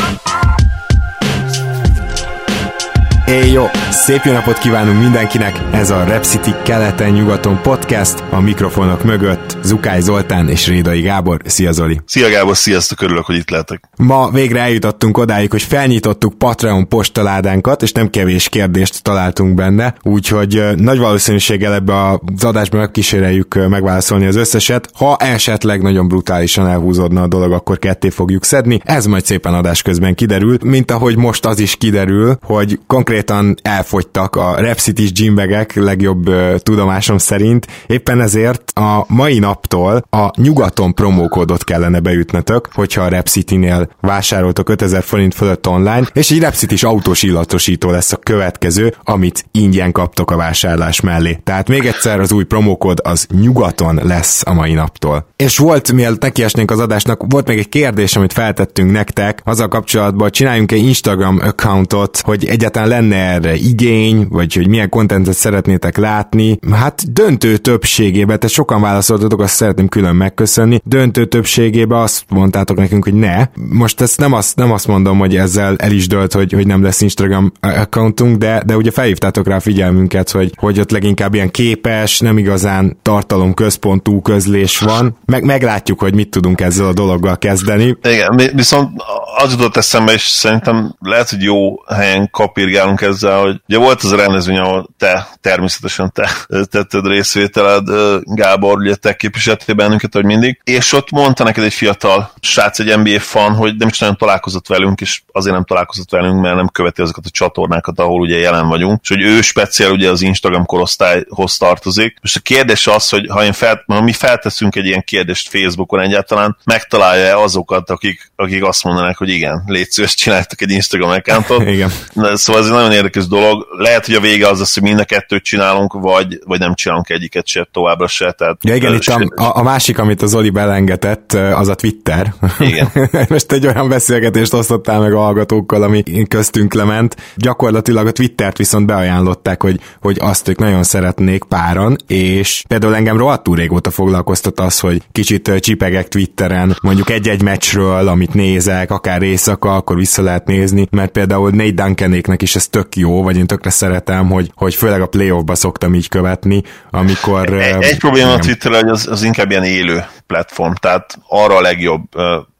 Bye. Éj jó! Szép jó napot kívánunk mindenkinek! Ez a Rep City keleten-nyugaton podcast, a mikrofonok mögött Zukály Zoltán és Rédai Gábor. Szia Zoli! Szia Gábor, sziasztok, örülök, hogy itt lehetek. Ma végre eljutottunk odáig, hogy felnyitottuk Patreon postaládánkat, és nem kevés kérdést találtunk benne, úgyhogy nagy valószínűséggel ebbe az adásba megkíséreljük megválaszolni az összeset. Ha esetleg nagyon brutálisan elhúzódna a dolog, akkor ketté fogjuk szedni. Ez majd szépen adás közben kiderül, mint ahogy most az is kiderül, hogy konkrétan elfogytak a Rep City gymbagek legjobb ö, tudomásom szerint. Éppen ezért a mai naptól a nyugaton promókódot kellene beütnetek, hogyha a Rep City-nél vásároltok 5000 forint fölött online, és egy Rep City-s autós illatosító lesz a következő, amit ingyen kaptok a vásárlás mellé. Tehát még egyszer az új promókód az nyugaton lesz a mai naptól. És volt, mielőtt nekiesnénk az adásnak, volt még egy kérdés, amit feltettünk nektek, azzal kapcsolatban, csináljunk egy Instagram accountot, hogy egyáltalán lenne erre igény, vagy hogy milyen kontentet szeretnétek látni. Hát döntő többségében, te sokan válaszoltatok, azt szeretném külön megköszönni, döntő többségében azt mondtátok nekünk, hogy ne. Most ezt nem azt, nem azt mondom, hogy ezzel el is dölt, hogy, hogy nem lesz Instagram accountunk, de, de ugye felhívtátok rá a figyelmünket, hogy, hogy ott leginkább ilyen képes, nem igazán tartalom központú közlés van. Meg, meglátjuk, hogy mit tudunk ezzel a dologgal kezdeni. Igen, viszont az jutott eszembe, és szerintem lehet, hogy jó helyen kapirgálunk ezzel, hogy ugye volt az a rendezvény, ahol te, természetesen te tetted részvételed, Gábor, ugye te képviseltél bennünket, hogy mindig, és ott mondta neked egy fiatal srác, egy NBA fan, hogy nem is nagyon találkozott velünk, és azért nem találkozott velünk, mert nem követi azokat a csatornákat, ahol ugye jelen vagyunk, és hogy ő speciál ugye az Instagram korosztályhoz tartozik. Most a kérdés az, hogy ha, én fel, ha mi felteszünk egy ilyen kérdést Facebookon egyáltalán, megtalálja-e azokat, akik, akik azt mondanak, hogy igen, légy szíves, csináltak egy Instagram accountot. Igen. Na, Szóval ez nagyon érdekes dolog. Lehet, hogy a vége az lesz, hogy mind a kettőt csinálunk, vagy, vagy nem csinálunk egyiket se, továbbra se. Tehát, Ja igen, itt a, a, a másik, amit az Oli belengetett, az a Twitter. Igen. Most egy olyan beszélgetést osztottál meg a hallgatókkal, ami köztünk lement. Gyakorlatilag a Twittert viszont beajánlották, hogy, hogy azt ők nagyon szeretnék páran, és például engem rohadtul régóta foglalkoztat az, hogy kicsit csipegek Twitteren, mondjuk egy-egy meccsről, amit nézek, akár éjszaka, akkor vissza lehet nézni, mert például Nate Duncanéknek is ez tök jó, vagy én tökre szeretem, hogy, hogy főleg a playoffba szoktam így követni, amikor... Egy, egy probléma a. Twitter, hogy az, az inkább ilyen élő platform, tehát arra a legjobb.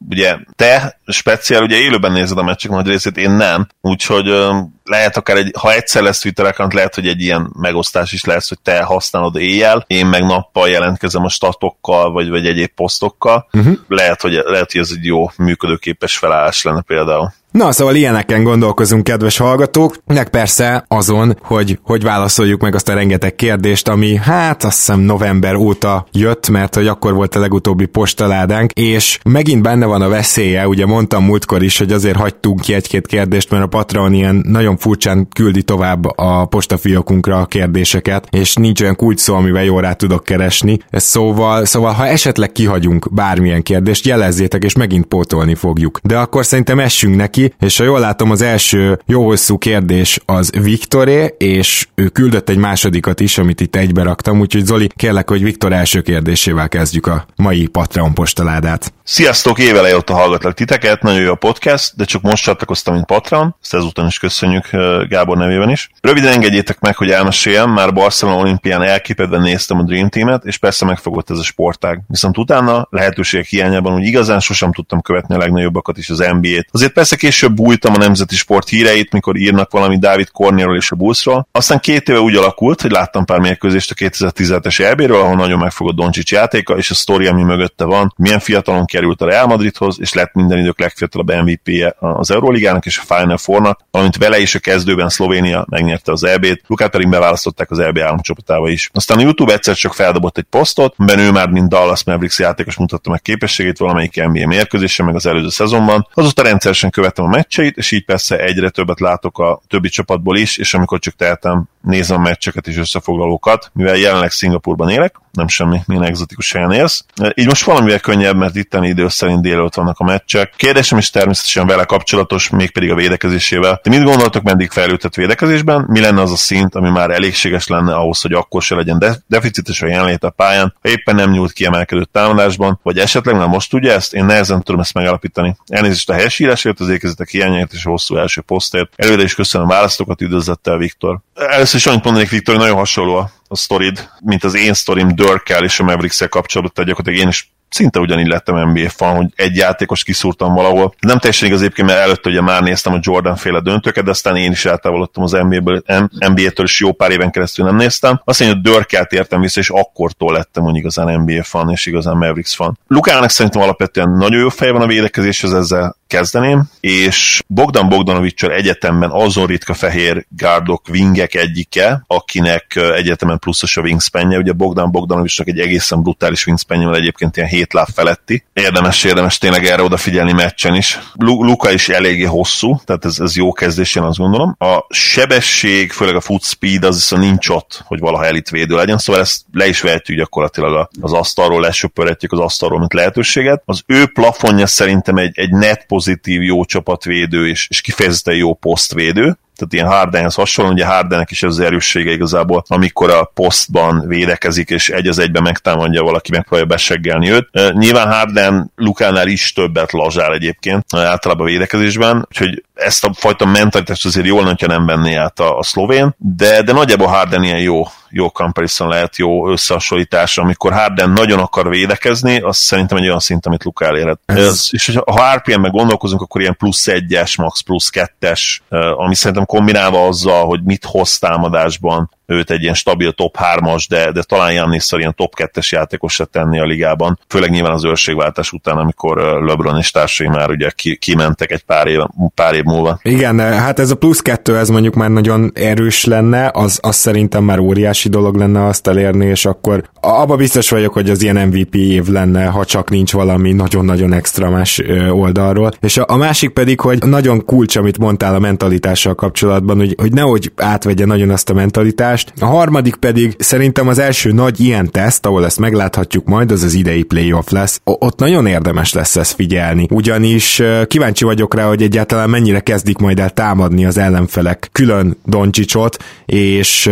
Ugye te speciál, ugye élőben nézed a meccsek nagy részét, én nem, úgyhogy lehet akár egy, ha egyszer lesz Twitter account, lehet, hogy egy ilyen megosztás is lesz, hogy te használod éjjel, én meg nappal jelentkezem a statokkal, vagy, vagy egyéb posztokkal. Uh-huh. Lehet, hogy, lehet, hogy ez egy jó működőképes felállás lenne például. Na, szóval ilyeneken gondolkozunk, kedves hallgatók, meg persze azon, hogy hogy válaszoljuk meg azt a rengeteg kérdést, ami hát azt hiszem november óta jött, mert hogy akkor volt a legutóbbi postaládánk, és megint benne van a veszélye, ugye mondtam múltkor is, hogy azért hagytunk ki egy-két kérdést, mert a Patreon ilyen nagyon furcsán küldi tovább a postafiókunkra a kérdéseket, és nincs olyan kulcs szó, amivel jól rá tudok keresni. Szóval, szóval ha esetleg kihagyunk bármilyen kérdést, jelezzétek, és megint pótolni fogjuk. De akkor szerintem essünk neki, és ha jól látom, az első jó hosszú kérdés az Viktoré, és ő küldött egy másodikat is, amit itt egybe raktam, úgyhogy Zoli, kérlek, hogy Viktor első kérdésével kezdjük a mai Patreon postaládát. Sziasztok, évele óta hallgatlak titeket, nagyon jó a podcast, de csak most csatlakoztam, mint Patron, ezt ezúton is köszönjük Gábor nevében is. Röviden engedjétek meg, hogy elmeséljem, már Barcelona olimpián elképedve néztem a Dream Team-et, és persze megfogott ez a sportág. Viszont utána lehetőségek hiányában úgy igazán sosem tudtam követni a legnagyobbakat is az NBA-t. Azért persze később bújtam a nemzeti sport híreit, mikor írnak valami David Cornierről és a Bullsról. Aztán két éve úgy alakult, hogy láttam pár mérkőzést a 2017-es EB-ről, ahol nagyon megfogott Doncsics játéka, és a sztori, ami mögötte van, milyen fiatalon került a Real Madridhoz, és lett minden idők legfiatalabb MVP-je az Euroligának és a Final Four-nak, valamint vele is a kezdőben Szlovénia megnyerte az EB-t, Lukát pedig beválasztották az EB államcsapatába is. Aztán a YouTube egyszer csak feldobott egy posztot, amiben ő már mint Dallas Mavericks játékos mutatta meg képességét valamelyik NBA mérkőzésen, meg az előző szezonban. Azóta rendszeresen követtem a meccseit, és így persze egyre többet látok a többi csapatból is, és amikor csak tehetem, nézem a meccseket és összefoglalókat, mivel jelenleg Szingapurban élek, nem semmi, milyen egzotikus helyen élsz. Így most valamivel könnyebb, mert itteni idő szerint délelőtt vannak a meccsek. Kérdésem is természetesen vele kapcsolatos, mégpedig a védekezésével. Ti mit gondoltok, meddig fejlődhet védekezésben? Mi lenne az a szint, ami már elégséges lenne ahhoz, hogy akkor se legyen de- deficites a jelenlét a pályán, ha éppen nem nyújt kiemelkedő támadásban, vagy esetleg már most tudja ezt? Én nehezen tudom ezt megállapítani. Elnézést a helyesírásért, az ékezetek hiányért és a hosszú első posztért. Előre is köszönöm a választokat, üdvözlettel Viktor. Először is annyit mondanék, Viktor, nagyon hasonló a sztorid, mint az én sztorim Dörkel és a mavericks kapcsolatban, tehát gyakorlatilag én is szinte ugyanígy lettem NBA fan, hogy egy játékos kiszúrtam valahol. Nem teljesen igaz egyébként, mert előtte ugye már néztem a Jordan féle döntőket, de aztán én is eltávolodtam az NBA-ből, NBA-től, és jó pár éven keresztül nem néztem. Azt mondja, hogy Dörkelt értem vissza, és akkortól lettem hogy igazán NBA fan, és igazán Mavericks fan. Lukának szerintem alapvetően nagyon jó feje van a védekezéshez, ezzel kezdeném, és Bogdan Bogdanovicsal egyetemben azon ritka fehér gárdok, wingek egyike, akinek egyetemen pluszos a wingspanje. Ugye Bogdan Bogdanovicsnak egy egészen brutális wingspanje egyébként ilyen 7 láb feletti. Érdemes, érdemes tényleg erre odafigyelni meccsen is. Luka is eléggé hosszú, tehát ez, ez jó kezdés, én azt gondolom. A sebesség, főleg a foot speed, az viszont nincs ott, hogy valaha elitvédő legyen, szóval ezt le is vehetjük gyakorlatilag az asztalról, lesöpörhetjük az asztalról, mint lehetőséget. Az ő plafonja szerintem egy, egy net pozitív, jó csapatvédő és, és kifejezetten jó posztvédő, tehát ilyen Hardenhez hasonlóan, ugye Hardennek is az erőssége igazából, amikor a posztban védekezik, és egy az egyben megtámadja valaki, megpróbálja beseggelni őt. Nyilván Harden Lukánál is többet lazsál egyébként, általában védekezésben, úgyhogy ezt a fajta mentalitást azért jól, hogyha nem venné át a, a szlovén, de, de nagyjából Harden ilyen jó, jó comparison lehet, jó összehasonlítás, amikor Harden nagyon akar védekezni, az szerintem egy olyan szint, amit Luka elérhet. Ez... És ha RPM-ben gondolkozunk, akkor ilyen plusz egyes, max plusz kettes, ami szerintem kombinálva azzal, hogy mit hoz támadásban, őt egy ilyen stabil top 3-as, de, de talán Jannis ilyen top 2-es játékos se tenni a ligában, főleg nyilván az őrségváltás után, amikor LeBron és társai már ugye ki, kimentek egy pár év, pár év múlva. Igen, hát ez a plusz kettő, ez mondjuk már nagyon erős lenne, az, az szerintem már óriási dolog lenne azt elérni, és akkor abba biztos vagyok, hogy az ilyen MVP év lenne, ha csak nincs valami nagyon-nagyon extra más oldalról. És a, a másik pedig, hogy nagyon kulcs, amit mondtál a mentalitással kapcsolatban, hogy, hogy nehogy átvegye nagyon azt a mentalitást, egymást. A harmadik pedig szerintem az első nagy ilyen teszt, ahol ezt megláthatjuk majd, az az idei playoff lesz. O- ott nagyon érdemes lesz ezt figyelni, ugyanis kíváncsi vagyok rá, hogy egyáltalán mennyire kezdik majd el támadni az ellenfelek külön Doncsicsot, és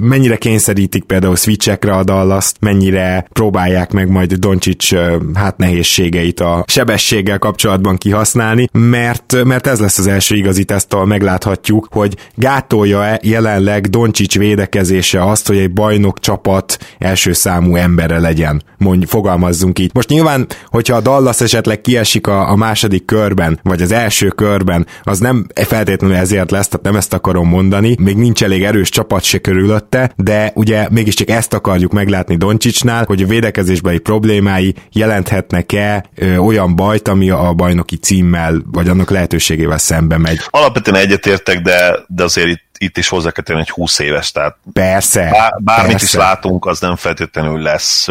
mennyire kényszerítik például switchekre a dallas mennyire próbálják meg majd Doncsics hát nehézségeit a sebességgel kapcsolatban kihasználni, mert, mert ez lesz az első igazi teszt, ahol megláthatjuk, hogy gátolja-e jelenleg Doncsics védek védekezése azt, hogy egy bajnok csapat első számú embere legyen. Mondj, fogalmazzunk így. Most nyilván, hogyha a Dallas esetleg kiesik a, a második körben, vagy az első körben, az nem feltétlenül ezért lesz, tehát nem ezt akarom mondani, még nincs elég erős csapat se körülötte, de ugye mégiscsak ezt akarjuk meglátni Doncsicsnál, hogy a védekezésbeli problémái jelenthetnek-e ö, olyan bajt, ami a bajnoki címmel, vagy annak lehetőségével szembe megy. Alapvetően egyetértek, de, de azért itt itt is hozzá kell tenni, hogy 20 éves, tehát persze, bár, bármit persze. is látunk, az nem feltétlenül lesz,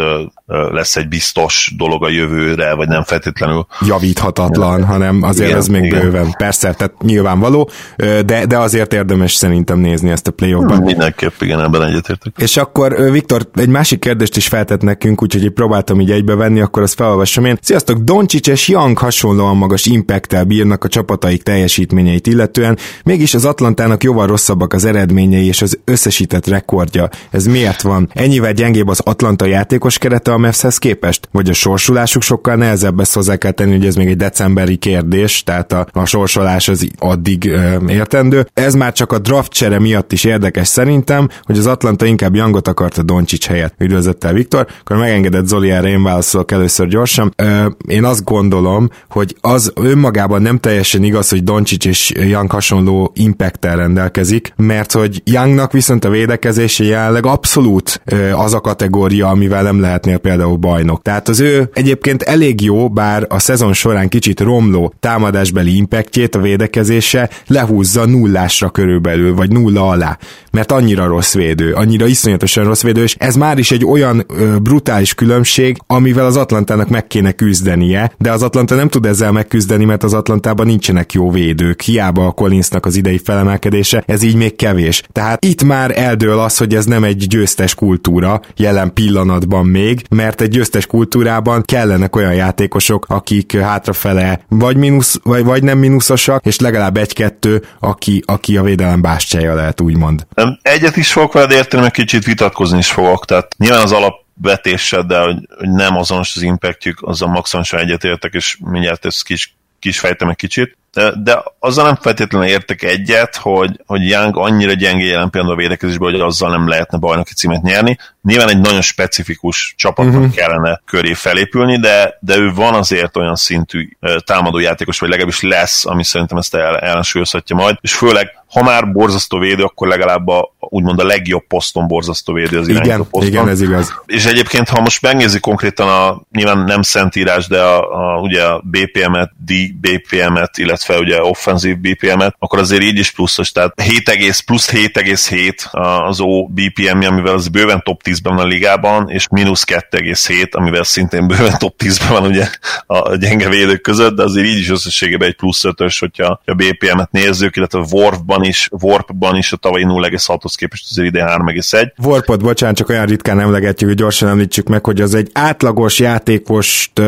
lesz egy biztos dolog a jövőre, vagy nem feltétlenül javíthatatlan, ja. hanem azért igen, ez még igen. bőven. Persze, tehát nyilvánvaló, de, de azért érdemes szerintem nézni ezt a play ban Mindenképp, igen, ebben egyetértek. És akkor Viktor, egy másik kérdést is feltett nekünk, úgyhogy próbáltam így egybevenni, akkor azt felolvasom én. Sziasztok, Doncsics és Young hasonlóan magas impact bírnak a csapataik teljesítményeit illetően, mégis az Atlantának jóval rosszabb rosszabbak az eredményei és az összesített rekordja. Ez miért van? Ennyivel gyengébb az Atlanta játékos kerete Mavshez képest? Vagy a sorsulásuk sokkal nehezebb, ezt hozzá kell tenni, hogy ez még egy decemberi kérdés, tehát a, a sorsolás az addig ö, értendő. Ez már csak a draft csere miatt is érdekes szerintem, hogy az Atlanta inkább Youngot akarta Doncsics helyett. Üdvözlettel Viktor, akkor megengedett Zoli erre én válaszolok először gyorsan. Ö, én azt gondolom, hogy az önmagában nem teljesen igaz, hogy Doncsics és Young hasonló impact rendelkezik, mert hogy Youngnak viszont a védekezése jelenleg abszolút ö, az a kategória, amivel nem lehetnél például bajnok. Tehát az ő egyébként elég jó, bár a szezon során kicsit romló támadásbeli impactjét a védekezése lehúzza nullásra körülbelül, vagy nulla alá, mert annyira rossz védő, annyira iszonyatosan rossz védő, és ez már is egy olyan ö, brutális különbség, amivel az Atlantának meg kéne küzdenie, de az Atlanta nem tud ezzel megküzdeni, mert az Atlantában nincsenek jó védők, hiába a Collinsnak az idei felemelkedése, ez így még kevés. Tehát itt már eldől az, hogy ez nem egy győztes kultúra jelen pillanatban még, mert egy győztes kultúrában kellenek olyan játékosok, akik hátrafele vagy, mínusz, vagy, vagy nem mínuszosak, és legalább egy-kettő, aki, aki a védelem bástyája lehet, úgymond. Egyet is fogok veled érteni, meg kicsit vitatkozni is fogok, tehát nyilván az alap vetéssel, hogy, hogy nem azonos az impactjük, azzal maximálisan egyetértek, és mindjárt ezt kis, kis fejtem egy kicsit. De, de azzal nem feltétlenül értek egyet, hogy, hogy Young annyira gyenge jelen pillanatban a védekezésben, hogy azzal nem lehetne bajnoki címet nyerni. Nyilván egy nagyon specifikus csapatnak uh-huh. kellene köré felépülni, de, de ő van azért olyan szintű támadójátékos, vagy legalábbis lesz, ami szerintem ezt el, ellensúlyozhatja majd, és főleg ha már borzasztó védő, akkor legalább a, úgymond a legjobb poszton borzasztó védő az igen, poszton. Igen, ez igaz. És egyébként, ha most megnézi konkrétan a, nyilván nem szentírás, de a, a ugye a BPM-et, DBPM-et, illetve ugye offenzív BPM-et, akkor azért így is pluszos, tehát 7, plusz 7,7 az O BPM-je, amivel az bőven top 10-ben van a ligában, és mínusz 2,7, amivel szintén bőven top 10-ben van ugye a gyenge védők között, de azért így is összességében egy plusz 5-ös, hogyha a BPM-et nézzük, illetve a Worfban Warpban is, Warpban is a tavalyi 0,6-hoz képest az ide 3,1. Warpot, bocsánat, csak olyan ritkán emlegetjük, hogy gyorsan említsük meg, hogy az egy átlagos játékost,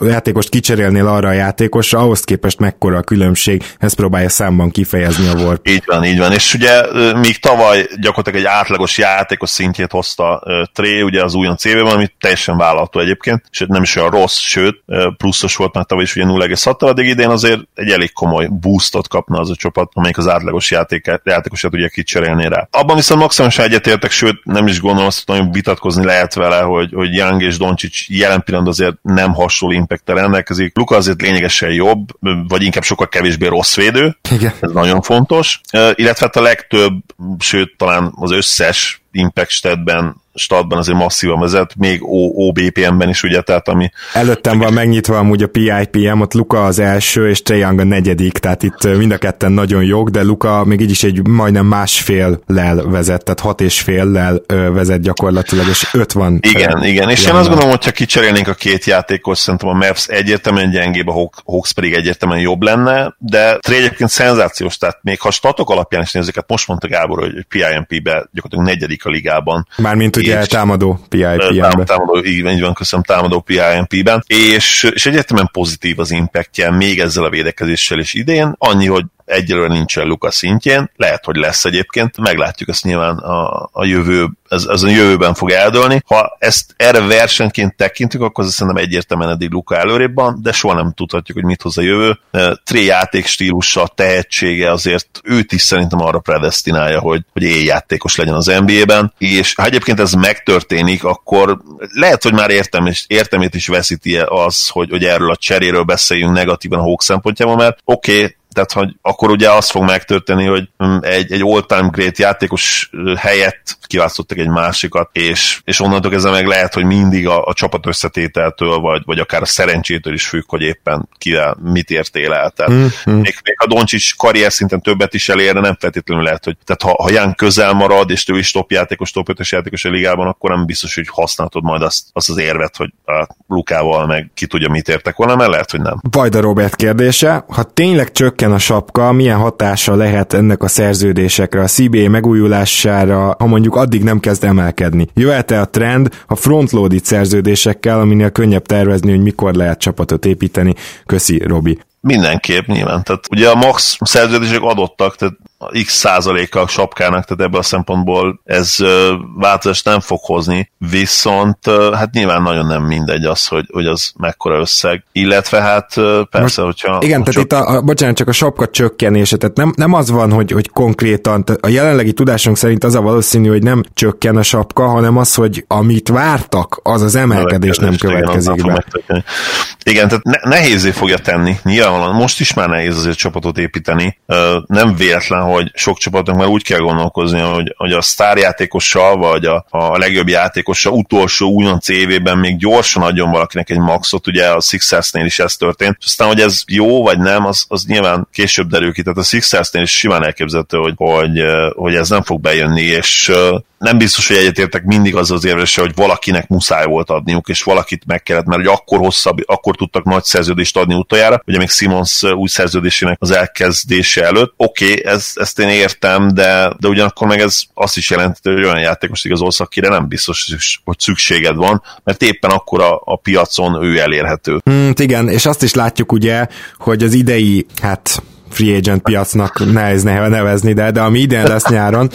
játékost kicserélnél arra a játékosra, ahhoz képest mekkora a különbség, ezt próbálja számban kifejezni a Warp. Így van, így van. És ugye míg tavaly gyakorlatilag egy átlagos játékos szintjét hozta Tré, ugye az újon CV-ben, ami teljesen vállalható egyébként, és nem is olyan rossz, sőt, pluszos volt már tavaly is ugye 0,6 addig idén azért egy elég komoly boostot kapna az a csapat, amelyik az átlagos játék, játékosát ugye kicserélni rá. Abban viszont maximálisan egyetértek, sőt nem is gondolom azt, hogy nagyon vitatkozni lehet vele, hogy, hogy Young és Doncsics jelen pillanatban azért nem hasonló impact rendelkezik. Luka azért lényegesen jobb, vagy inkább sokkal kevésbé rossz védő. Igen. Ez nagyon fontos. Illetve hát a legtöbb, sőt talán az összes impact statben statban azért masszívan vezet, még OBPM-ben is, ugye, tehát ami... Előttem van megnyitva amúgy a PIPM, ott Luka az első, és Trae a negyedik, tehát itt mind a ketten nagyon jók, de Luka még így is egy majdnem másfél lel vezet, tehát hat és fél lel vezet gyakorlatilag, és öt van. Igen, igen, és én azt gondolom, hogyha kicserélnénk a két játékos, szerintem a Mavs egyértelműen gyengébb, a Hawks pedig egyértelműen jobb lenne, de Trae egyébként szenzációs, tehát még ha statok alapján is nézzük, hát most mondta Gábor, hogy PIMP-be gyakorlatilag negyedik a ligában. Mármint, hogy ugye támadó PIP-ben. Támadó, így, van, köszönöm, támadó PIP-ben. És, és egyértelműen pozitív az impactje még ezzel a védekezéssel is idén, annyi, hogy egyelőre nincsen Luka szintjén, lehet, hogy lesz egyébként, meglátjuk ezt nyilván a, a jövő, ez, ez a jövőben fog eldőlni. Ha ezt erre versenyként tekintünk, akkor ez szerintem egyértelműen eddig Luka előrébb van, de soha nem tudhatjuk, hogy mit hoz a jövő. Tré játék stílusa, tehetsége azért őt is szerintem arra predestinálja, hogy, hogy éljátékos legyen az NBA-ben, és ha egyébként ez megtörténik, akkor lehet, hogy már értem, és értemét is veszíti az, hogy, hogy erről a cseréről beszéljünk negatívan a Hawk szempontjából, mert oké, okay, tehát hogy akkor ugye az fog megtörténni, hogy mm, egy, egy all-time great játékos helyett kiválasztottak egy másikat, és, és onnantól kezdve meg lehet, hogy mindig a, a csapat összetételtől, vagy, vagy akár a szerencsétől is függ, hogy éppen kivel mit értél el. Tehát mm, mm. Még, még a Doncsics karrier szinten többet is elérne, nem feltétlenül lehet, hogy tehát ha, ha Jan közel marad, és ő is top játékos, top 5 játékos a ligában, akkor nem biztos, hogy használhatod majd azt, azt az érvet, hogy a Lukával meg ki tudja, mit értek volna, mert lehet, hogy nem. Vajda Robert kérdése, ha tényleg csökken a sapka, milyen hatása lehet ennek a szerződésekre, a CBA megújulására, ha mondjuk addig nem kezd emelkedni. Jöhet-e a trend a frontloaded szerződésekkel, aminél könnyebb tervezni, hogy mikor lehet csapatot építeni? Köszi, Robi. Mindenképp, nyilván. Tehát ugye a max szerződések adottak, tehát x százaléka a sapkának, tehát ebből a szempontból ez változást nem fog hozni, viszont hát nyilván nagyon nem mindegy az, hogy, hogy az mekkora összeg, illetve hát persze, Most, hogyha... Igen, tehát itt a, a, bocsánat, csak a sapka csökkenése, tehát nem, nem az van, hogy, hogy konkrétan, tehát a jelenlegi tudásunk szerint az a valószínű, hogy nem csökken a sapka, hanem az, hogy amit vártak, az az emelkedés nem következik igen, be. Igen, tehát ne, nehézé fogja tenni, nyilvánvalóan most is már nehéz azért csapatot építeni, nem véletlen, hogy sok csapatnak már úgy kell gondolkozni, hogy, hogy a sztárjátékossal, vagy a, a legjobb játékossal utolsó újonc évében még gyorsan adjon valakinek egy maxot, ugye a Sixersnél is ez történt, aztán, hogy ez jó vagy nem, az, az nyilván később derül ki, tehát a Sixersnél is simán elképzelhető, hogy, hogy, hogy ez nem fog bejönni, és nem biztos, hogy egyetértek mindig az az érvese, hogy valakinek muszáj volt adniuk, és valakit meg kellett, mert hogy akkor hosszabb, akkor tudtak nagy szerződést adni utoljára, ugye még Simons új szerződésének az elkezdése előtt. Oké, okay, ez, ezt én értem, de, de ugyanakkor meg ez azt is jelenti, hogy olyan játékos igazolsz, akire nem biztos, hogy szükséged van, mert éppen akkor a, a piacon ő elérhető. Hmm, igen, és azt is látjuk ugye, hogy az idei, hát free agent piacnak nehéz nevezni, de, de ami idén lesz nyáron.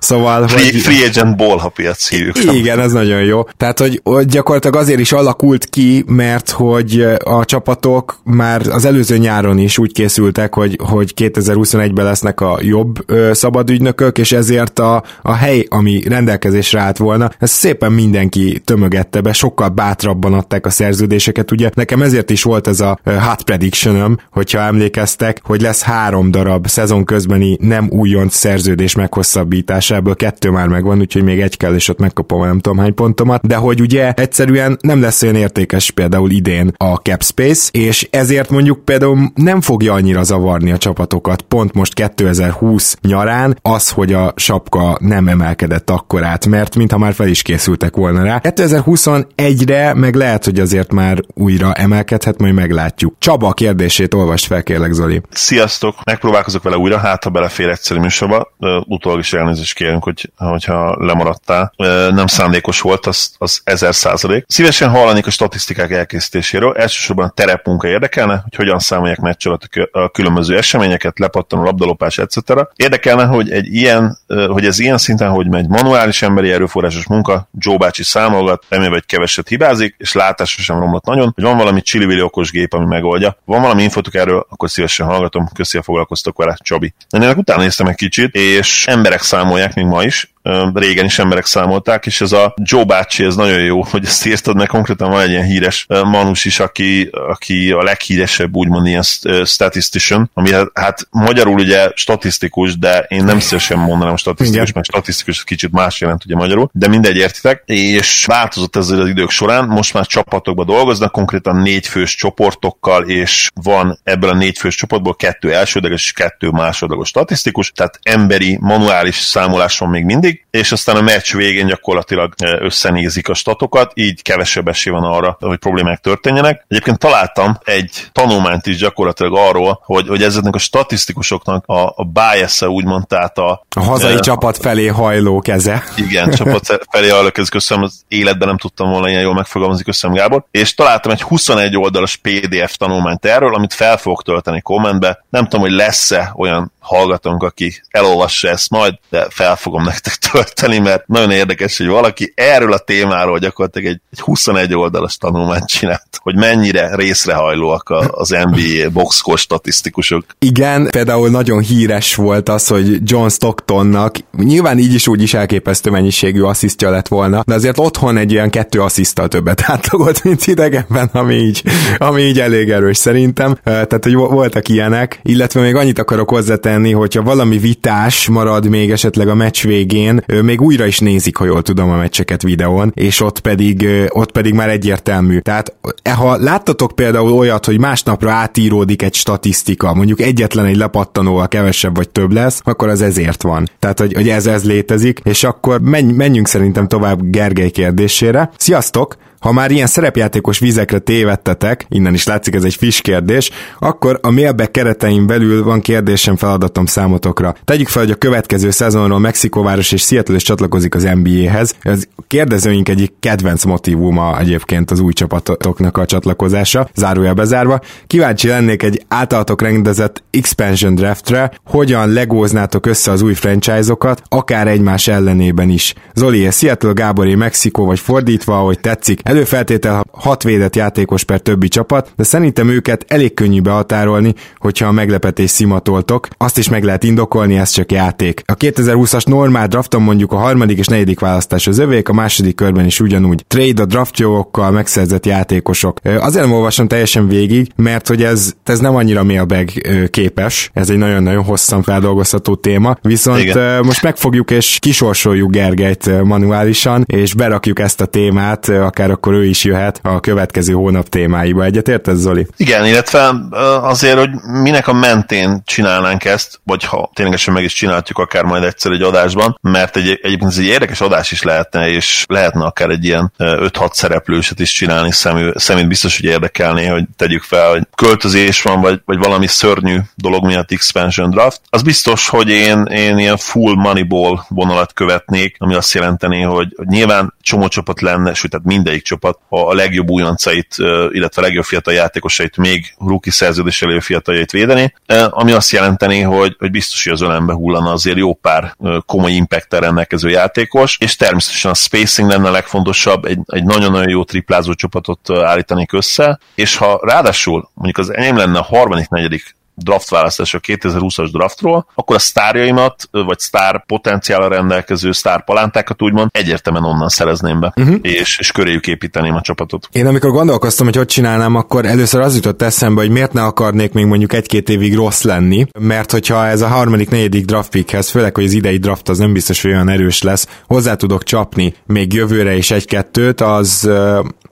Szóval, free, hogy... free agent bolha piac hívjuk. Igen, ez nagyon jó. Tehát, hogy, hogy gyakorlatilag azért is alakult ki, mert hogy a csapatok már az előző nyáron is úgy készültek, hogy, hogy 2021-ben lesznek a jobb ö, szabadügynökök, és ezért a, a hely, ami rendelkezésre állt volna, ez szépen mindenki tömögette be, sokkal bátrabban adták a szerződéseket. Ugye nekem ezért is volt ez a hot prediction hogyha emlékeztek, hogy lesz lesz három darab szezon közbeni nem újonc szerződés meghosszabbításából, kettő már megvan, úgyhogy még egy kell, és ott megkapom nem tudom hány pontomat, de hogy ugye egyszerűen nem lesz olyan értékes például idén a cap space, és ezért mondjuk például nem fogja annyira zavarni a csapatokat pont most 2020 nyarán az, hogy a sapka nem emelkedett akkor át, mert mintha már fel is készültek volna rá. 2021-re meg lehet, hogy azért már újra emelkedhet, majd meglátjuk. Csaba kérdését olvast fel, kérlek Zoli. Szia sziasztok, megpróbálkozok vele újra, hát ha belefér egyszerű műsorba, utólag is elnézést kérünk, hogy, hogyha lemaradtál. Nem szándékos volt, az, az ezer százalék. Szívesen hallanék a statisztikák elkészítéséről, elsősorban a terepmunka érdekelne, hogy hogyan számolják meccs alatt a különböző eseményeket, lepattanó labdalopás, etc. Érdekelne, hogy egy ilyen, hogy ez ilyen szinten, hogy megy manuális emberi erőforrásos munka, Joe bácsi számolgat, remélve, hogy keveset hibázik, és látása sem romlott nagyon, hogy van valami csili okos gép, ami megoldja. Van valami infotok erről, akkor szívesen hallgatom köszi a foglalkoztok vele, Csabi. Én utána néztem egy kicsit, és emberek számolják még ma is, régen is emberek számolták, és ez a Joe bácsi, ez nagyon jó, hogy ezt írtad, mert konkrétan van egy ilyen híres manus is, aki, aki a leghíresebb úgymond ilyen statistician, ami hát, hát magyarul ugye statisztikus, de én nem szívesen mondanám statisztikus, mert statisztikus kicsit más jelent ugye magyarul, de mindegy értitek, és változott ez az idők során, most már csapatokban dolgoznak, konkrétan négy fős csoportokkal, és van ebből a négy fős csoportból kettő elsődleges és kettő másodlagos statisztikus, tehát emberi, manuális számolás van még mindig, és aztán a meccs végén gyakorlatilag összenézik a statokat, így kevesebb esély van arra, hogy problémák történjenek. Egyébként találtam egy tanulmányt is gyakorlatilag arról, hogy, hogy ezeknek a statisztikusoknak a, a bias úgymond, tehát a... A hazai e, csapat felé hajló keze. Igen, csapat felé hajló keze, köszönöm, az életben nem tudtam volna ilyen jól megfogalmazni, köszönöm Gábor. És találtam egy 21 oldalas PDF tanulmányt erről, amit fel fogok tölteni kommentbe. Nem tudom, hogy lesz-e olyan hallgatónk, aki elolvassa ezt majd, de fel fogom nektek tölteni, mert nagyon érdekes, hogy valaki erről a témáról gyakorlatilag egy, egy 21 oldalas tanulmányt csinált, hogy mennyire részrehajlóak az NBA boxkor statisztikusok. Igen, például nagyon híres volt az, hogy John Stocktonnak nyilván így is úgy is elképesztő mennyiségű asszisztja lett volna, de azért otthon egy ilyen kettő asszisztal többet átlagolt, mint idegenben, ami így, ami így elég erős szerintem. Tehát, hogy voltak ilyenek, illetve még annyit akarok hozzátenni, hogyha valami vitás marad még esetleg a meccs végén, még újra is nézik, ha jól tudom a meccseket videón, és ott pedig, ott pedig már egyértelmű. Tehát e, ha láttatok például olyat, hogy másnapra átíródik egy statisztika, mondjuk egyetlen egy lepattanóval kevesebb vagy több lesz, akkor az ezért van. Tehát, hogy, hogy ez, ez létezik, és akkor menj, menjünk szerintem tovább Gergely kérdésére. Sziasztok! Ha már ilyen szerepjátékos vízekre tévedtetek, innen is látszik ez egy fish kérdés, akkor a mailback keretein belül van kérdésem feladatom számotokra. Tegyük fel, hogy a következő szezonról Mexikóváros és Seattle is csatlakozik az NBA-hez. Ez kérdezőink egyik kedvenc motivuma egyébként az új csapatoknak a csatlakozása, zárója bezárva. Kíváncsi lennék egy általatok rendezett expansion draftre, hogyan legóznátok össze az új franchise-okat, akár egymás ellenében is. Zoli, Seattle, Gábori, Mexikó vagy fordítva, ahogy tetszik. Előfeltétel hat védett játékos per többi csapat, de szerintem őket elég könnyű behatárolni, hogyha a meglepetés szimatoltok. Azt is meg lehet indokolni, ez csak játék. A 2020-as normál drafton mondjuk a harmadik és negyedik választás az övék, a második körben is ugyanúgy. Trade a draftjogokkal megszerzett játékosok. Azért nem olvasom teljesen végig, mert hogy ez, ez nem annyira mailbag képes, ez egy nagyon-nagyon hosszan feldolgozható téma, viszont Igen. most megfogjuk és kisorsoljuk Gergelyt manuálisan, és berakjuk ezt a témát, akár akkor ő is jöhet a következő hónap témáiba. Egyetérted, Zoli? Igen, illetve azért, hogy minek a mentén csinálnánk ezt, vagy ha ténylegesen meg is csináljuk akár majd egyszer egy adásban, mert egy, egyébként ez egy érdekes adás is lehetne, és lehetne akár egy ilyen 5-6 szereplőset is csinálni, szemű, szemét biztos, hogy érdekelné, hogy tegyük fel, hogy költözés van, vagy, vagy valami szörnyű dolog miatt expansion draft. Az biztos, hogy én, én ilyen full moneyball vonalat követnék, ami azt jelenteni, hogy, hogy nyilván csomó csapat lenne, sőt, tehát mindegyik csapat a legjobb újoncait, illetve a legjobb fiatal játékosait, még rookie szerződés elő fiataljait védeni, ami azt jelenteni, hogy, hogy biztos, hogy az ölembe hullana azért jó pár komoly impact rendelkező játékos, és természetesen a spacing lenne a legfontosabb, egy, egy nagyon-nagyon jó triplázó csapatot állítanék össze, és ha ráadásul mondjuk az enyém lenne a harmadik, negyedik draft választás a 2020-as draftról, akkor a sztárjaimat, vagy sztár potenciála rendelkező sztár palántákat úgymond egyértelműen onnan szerezném be, uh-huh. és, és köréjük építeném a csapatot. Én amikor gondolkoztam, hogy hogy csinálnám, akkor először az jutott eszembe, hogy miért ne akarnék még mondjuk egy-két évig rossz lenni, mert hogyha ez a harmadik, negyedik draft pickhez, főleg, hogy az idei draft az nem biztos, hogy olyan erős lesz, hozzá tudok csapni még jövőre is egy-kettőt, az,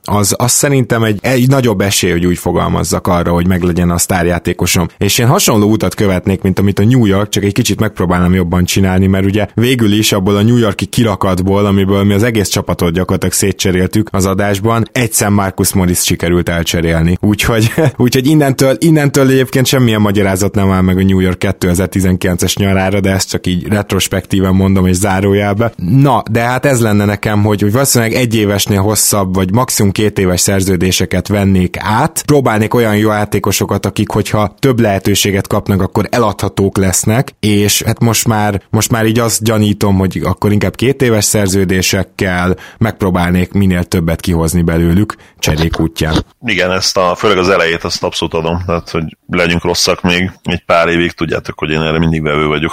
az, az szerintem egy, egy nagyobb esély, hogy úgy fogalmazzak arra, hogy meglegyen a sztárjátékosom. És én hasonló utat követnék, mint amit a New York, csak egy kicsit megpróbálnám jobban csinálni, mert ugye végül is abból a New Yorki kirakatból, amiből mi az egész csapatot gyakorlatilag szétcseréltük az adásban, egyszer Marcus Morris sikerült elcserélni. Úgyhogy, úgyhogy innentől, innentől egyébként semmilyen magyarázat nem áll meg a New York 2019-es nyarára, de ezt csak így retrospektíven mondom és zárójelbe. Na, de hát ez lenne nekem, hogy, hogy valószínűleg egy évesnél hosszabb, vagy maximum két éves szerződéseket vennék át. Próbálnék olyan jó játékosokat, akik, hogyha több lehetőséget kapnak, akkor eladhatók lesznek, és hát most már, most már így azt gyanítom, hogy akkor inkább két éves szerződésekkel megpróbálnék minél többet kihozni belőlük cserék útján. Igen, ezt a, főleg az elejét azt abszolút adom, tehát hogy legyünk rosszak még egy pár évig, tudjátok, hogy én erre mindig vevő vagyok.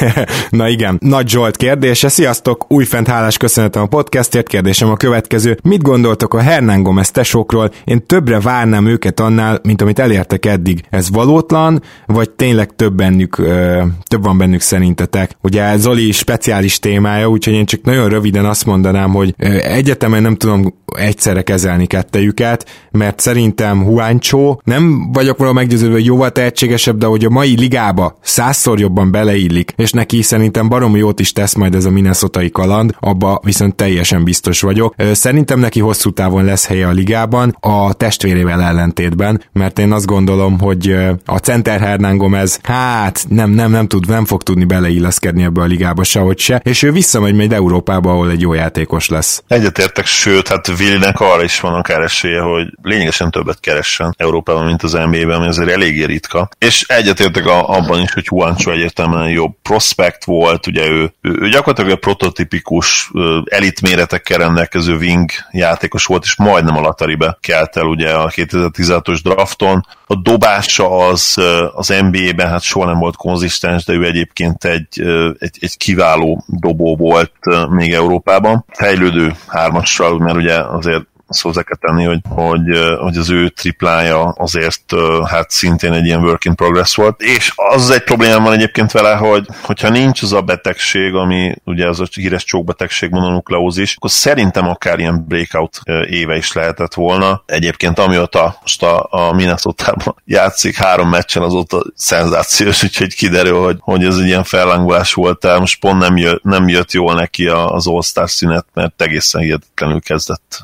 Na igen, Nagy Zsolt kérdése, sziasztok, újfent hálás köszönetem a podcastért, kérdésem a következő. Mit gondoltok a Hernán Gomez tesókról? Én többre várnám őket annál, mint amit elértek eddig. Ez valótlan, vagy tényleg több bennük, ö, több van bennük szerintetek? Ugye Zoli is speciális témája, úgyhogy én csak nagyon röviden azt mondanám, hogy egyetemen nem tudom egyszerre kezelni kettejüket, mert szerintem Huáncsó nem vagyok valami meggyőződve, hogy jóval tehetségesebb, de hogy a mai ligába százszor jobban beleillik, és neki szerintem baromi jót is tesz majd ez a minnesota kaland, abba viszont teljesen biztos vagyok. Szerintem neki hosszú távon lesz helye a ligában, a testvérével ellentétben, mert én azt gondolom, hogy a center Hernán Gomez, hát nem, nem, nem tud, nem fog tudni beleilleszkedni ebbe a ligába sehogy se, és ő visszamegy majd Európába, ahol egy jó játékos lesz. Egyetértek, sőt, hát Willinek arra is van akár esélye, hogy lényegesen többet keressen Európában, mint az NBA-ben, ami azért eléggé ritka. És egyetértek abban is, hogy Juancho egyértelműen jobb prospect volt, ugye ő, ő, ő gyakorlatilag a prototipikus elitméretekkel rendelkező wing játékos volt, és majdnem a Lataribe kelt el ugye a 2016-os drafton. A dobása az az NBA-ben hát soha nem volt konzisztens, de ő egyébként egy, egy, egy kiváló dobó volt még Európában. Fejlődő hármassal, mert ugye azért azt hozzá kell tenni, hogy, hogy, hogy az ő triplája azért hát szintén egy ilyen work in progress volt, és az egy problémám van egyébként vele, hogy hogyha nincs az a betegség, ami ugye az a híres csókbetegség mononukleózis, akkor szerintem akár ilyen breakout éve is lehetett volna. Egyébként amióta most a, a minnesota játszik három meccsen, azóta szenzációs, úgyhogy kiderül, hogy, hogy ez egy ilyen fellángolás volt el. Most pont nem jött, nem jött jól neki az All-Star szünet, mert egészen hihetetlenül kezdett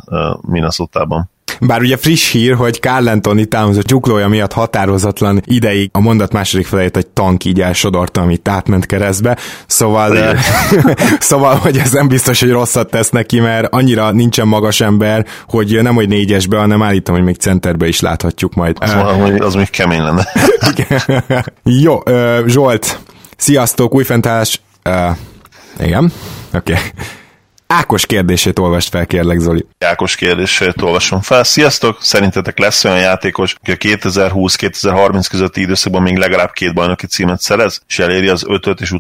Minnesota-ban. Bár ugye friss hír, hogy Carl Anthony Towns a csuklója miatt határozatlan ideig a mondat második felét egy tank így elsodorta, amit átment keresztbe, szóval, szóval, hogy ez nem biztos, hogy rosszat tesz neki, mert annyira nincsen magas ember, hogy nem hogy négyesbe, hanem állítom, hogy még centerbe is láthatjuk majd. Az, uh, az még kemény lenne. Jó, Zsolt, sziasztok, új fentállás. Uh, igen, oké. Okay. Ákos kérdését olvast fel, kérlek Zoli. Ákos kérdését olvasom fel. Sziasztok! Szerintetek lesz olyan játékos, aki a 2020-2030 közötti időszakban még legalább két bajnoki címet szerez, és eléri az ötöt és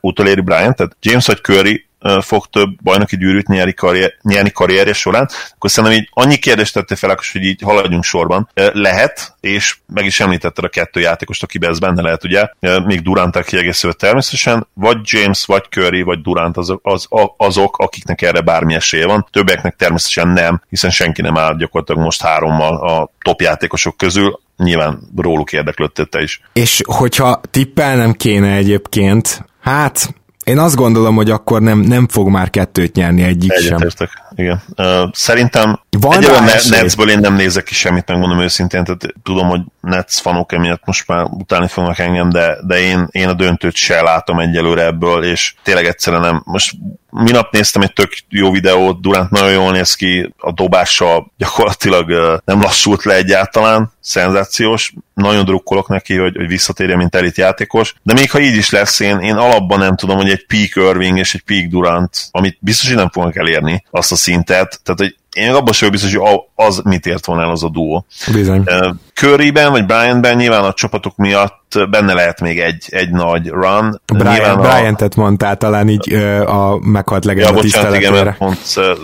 utoléri Bryant-et? James vagy Curry fog több bajnoki gyűrűt nyerni, karrier, nyerni karrierje során, akkor szerintem így annyi kérdést tettél fel, hogy így haladjunk sorban. Lehet, és meg is említetted a kettő játékost, akiben ez benne lehet, ugye, még Durant kiegészülve természetesen, vagy James, vagy Curry, vagy Durant az, az, azok, akiknek erre bármi esélye van. Többeknek természetesen nem, hiszen senki nem áll gyakorlatilag most hárommal a top játékosok közül, nyilván róluk érdeklődtél te is. És hogyha tippelnem kéne egyébként, hát én azt gondolom, hogy akkor nem, nem fog már kettőt nyerni egyik Egyetértek. sem. Igen. Uh, szerintem Van ne, Netsből én nem nézek ki semmit, megmondom őszintén, tehát tudom, hogy Nets fanok emiatt most már utálni fognak engem, de, de én, én a döntőt se látom egyelőre ebből, és tényleg egyszerűen nem. Most minap néztem egy tök jó videót, Durant nagyon jól néz ki, a dobása gyakorlatilag nem lassult le egyáltalán, szenzációs, nagyon drukkolok neki, hogy, hogy visszatérje, mint elit játékos, de még ha így is lesz, én, én alapban nem tudom, hogy egy peak Irving és egy peak Durant, amit biztos, hogy nem fognak elérni azt a szintet, tehát hogy én abban sem biztos, hogy az mit ért volna el az a duó. Bizony. Curryben vagy Bryantben nyilván a csapatok miatt benne lehet még egy, egy nagy run. Brian, Bryant-et mondtál talán így a meghalt legenda ja, bocsánat, igen, pont,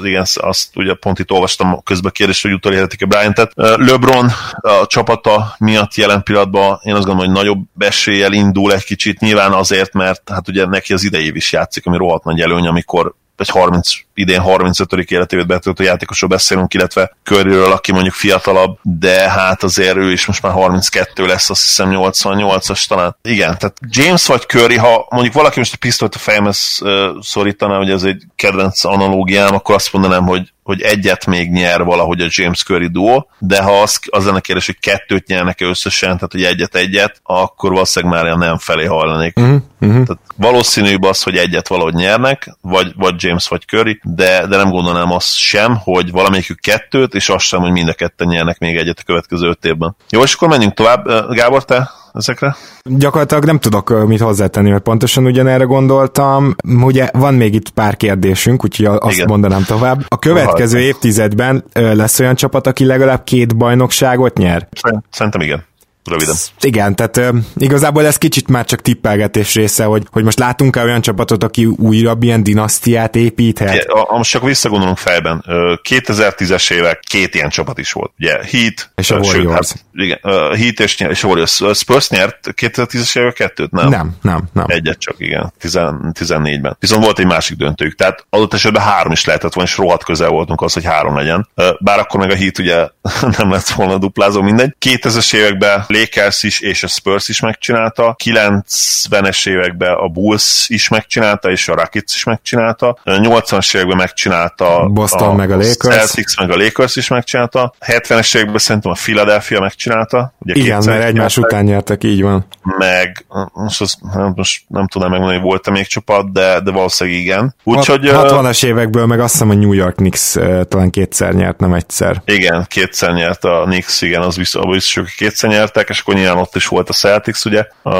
igen, azt ugye pont itt olvastam közben kérdést, hogy utolérhetik a Bryant-et. LeBron a csapata miatt jelen pillanatban én azt gondolom, hogy nagyobb eséllyel indul egy kicsit, nyilván azért, mert hát ugye neki az idejév is játszik, ami rohadt nagy előny, amikor egy 30, idén 35. életévet betöltő játékosról beszélünk, illetve körülről, aki mondjuk fiatalabb, de hát azért ő is most már 32 lesz, azt hiszem 88-as talán. Igen, tehát James vagy Curry, ha mondjuk valaki most a pisztolyt a fejemhez uh, szorítaná, hogy ez egy kedvenc analógiám, akkor azt mondanám, hogy hogy egyet még nyer valahogy a James Curry duo, de ha az, az lenne kérdés, hogy kettőt nyernek összesen, tehát hogy egyet-egyet, akkor valószínűleg már nem felé hajlanék. Uh-huh, uh-huh. Tehát valószínűbb az, hogy egyet valahogy nyernek, vagy, vagy James vagy Curry, de, de nem gondolnám azt sem, hogy valamelyikük kettőt, és azt sem, hogy mind a ketten nyernek még egyet a következő öt évben. Jó, és akkor menjünk tovább. Gábor, te ezekre? Gyakorlatilag nem tudok mit hozzátenni, mert pontosan ugyanerre gondoltam. Ugye van még itt pár kérdésünk, úgyhogy azt Igen. mondanám tovább. A következő évtizedben lesz olyan csapat, aki legalább két bajnokságot nyer? Szerintem igen röviden. Igen, tehát uh, igazából ez kicsit már csak tippelgetés része, hogy, hogy most látunk-e olyan csapatot, aki újra ilyen dinasztiát építhet? Igen, a, most csak visszagondolunk fejben. 2010-es évek két ilyen csapat is volt. Ugye Heat, és a Warriors. hát, igen, Heat és, és a Warriors. Spurs nyert 2010-es évek kettőt? Nem. Nem, nem, nem. Egyet csak, igen. 14-ben. Viszont volt egy másik döntőjük. Tehát adott esetben három is lehetett volna, és rohadt közel voltunk az, hogy három legyen. Bár akkor meg a Heat ugye nem lett volna duplázó, mindegy. 2000-es években Lakers is és a Spurs is megcsinálta, 90-es években a Bulls is megcsinálta, és a Rockets is megcsinálta, 80-as években megcsinálta Boston a, meg a Lakers. Celtics meg a Lakers is megcsinálta, 70-es években szerintem a Philadelphia megcsinálta. Ugye Igen, mert egymás után nyertek, így van. Meg, most, az, nem, most nem tudom megmondani, hogy volt-e még csapat, de, de valószínűleg igen. Úgyhogy, 60-as évekből meg azt hiszem a New York Knicks talán kétszer nyert, nem egyszer. Igen, kétszer nyert a Knicks, igen, az biztos, biztos hogy kétszer nyertek, és akkor nyilván ott is volt a Celtics, ugye, a,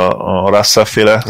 a Russell féle.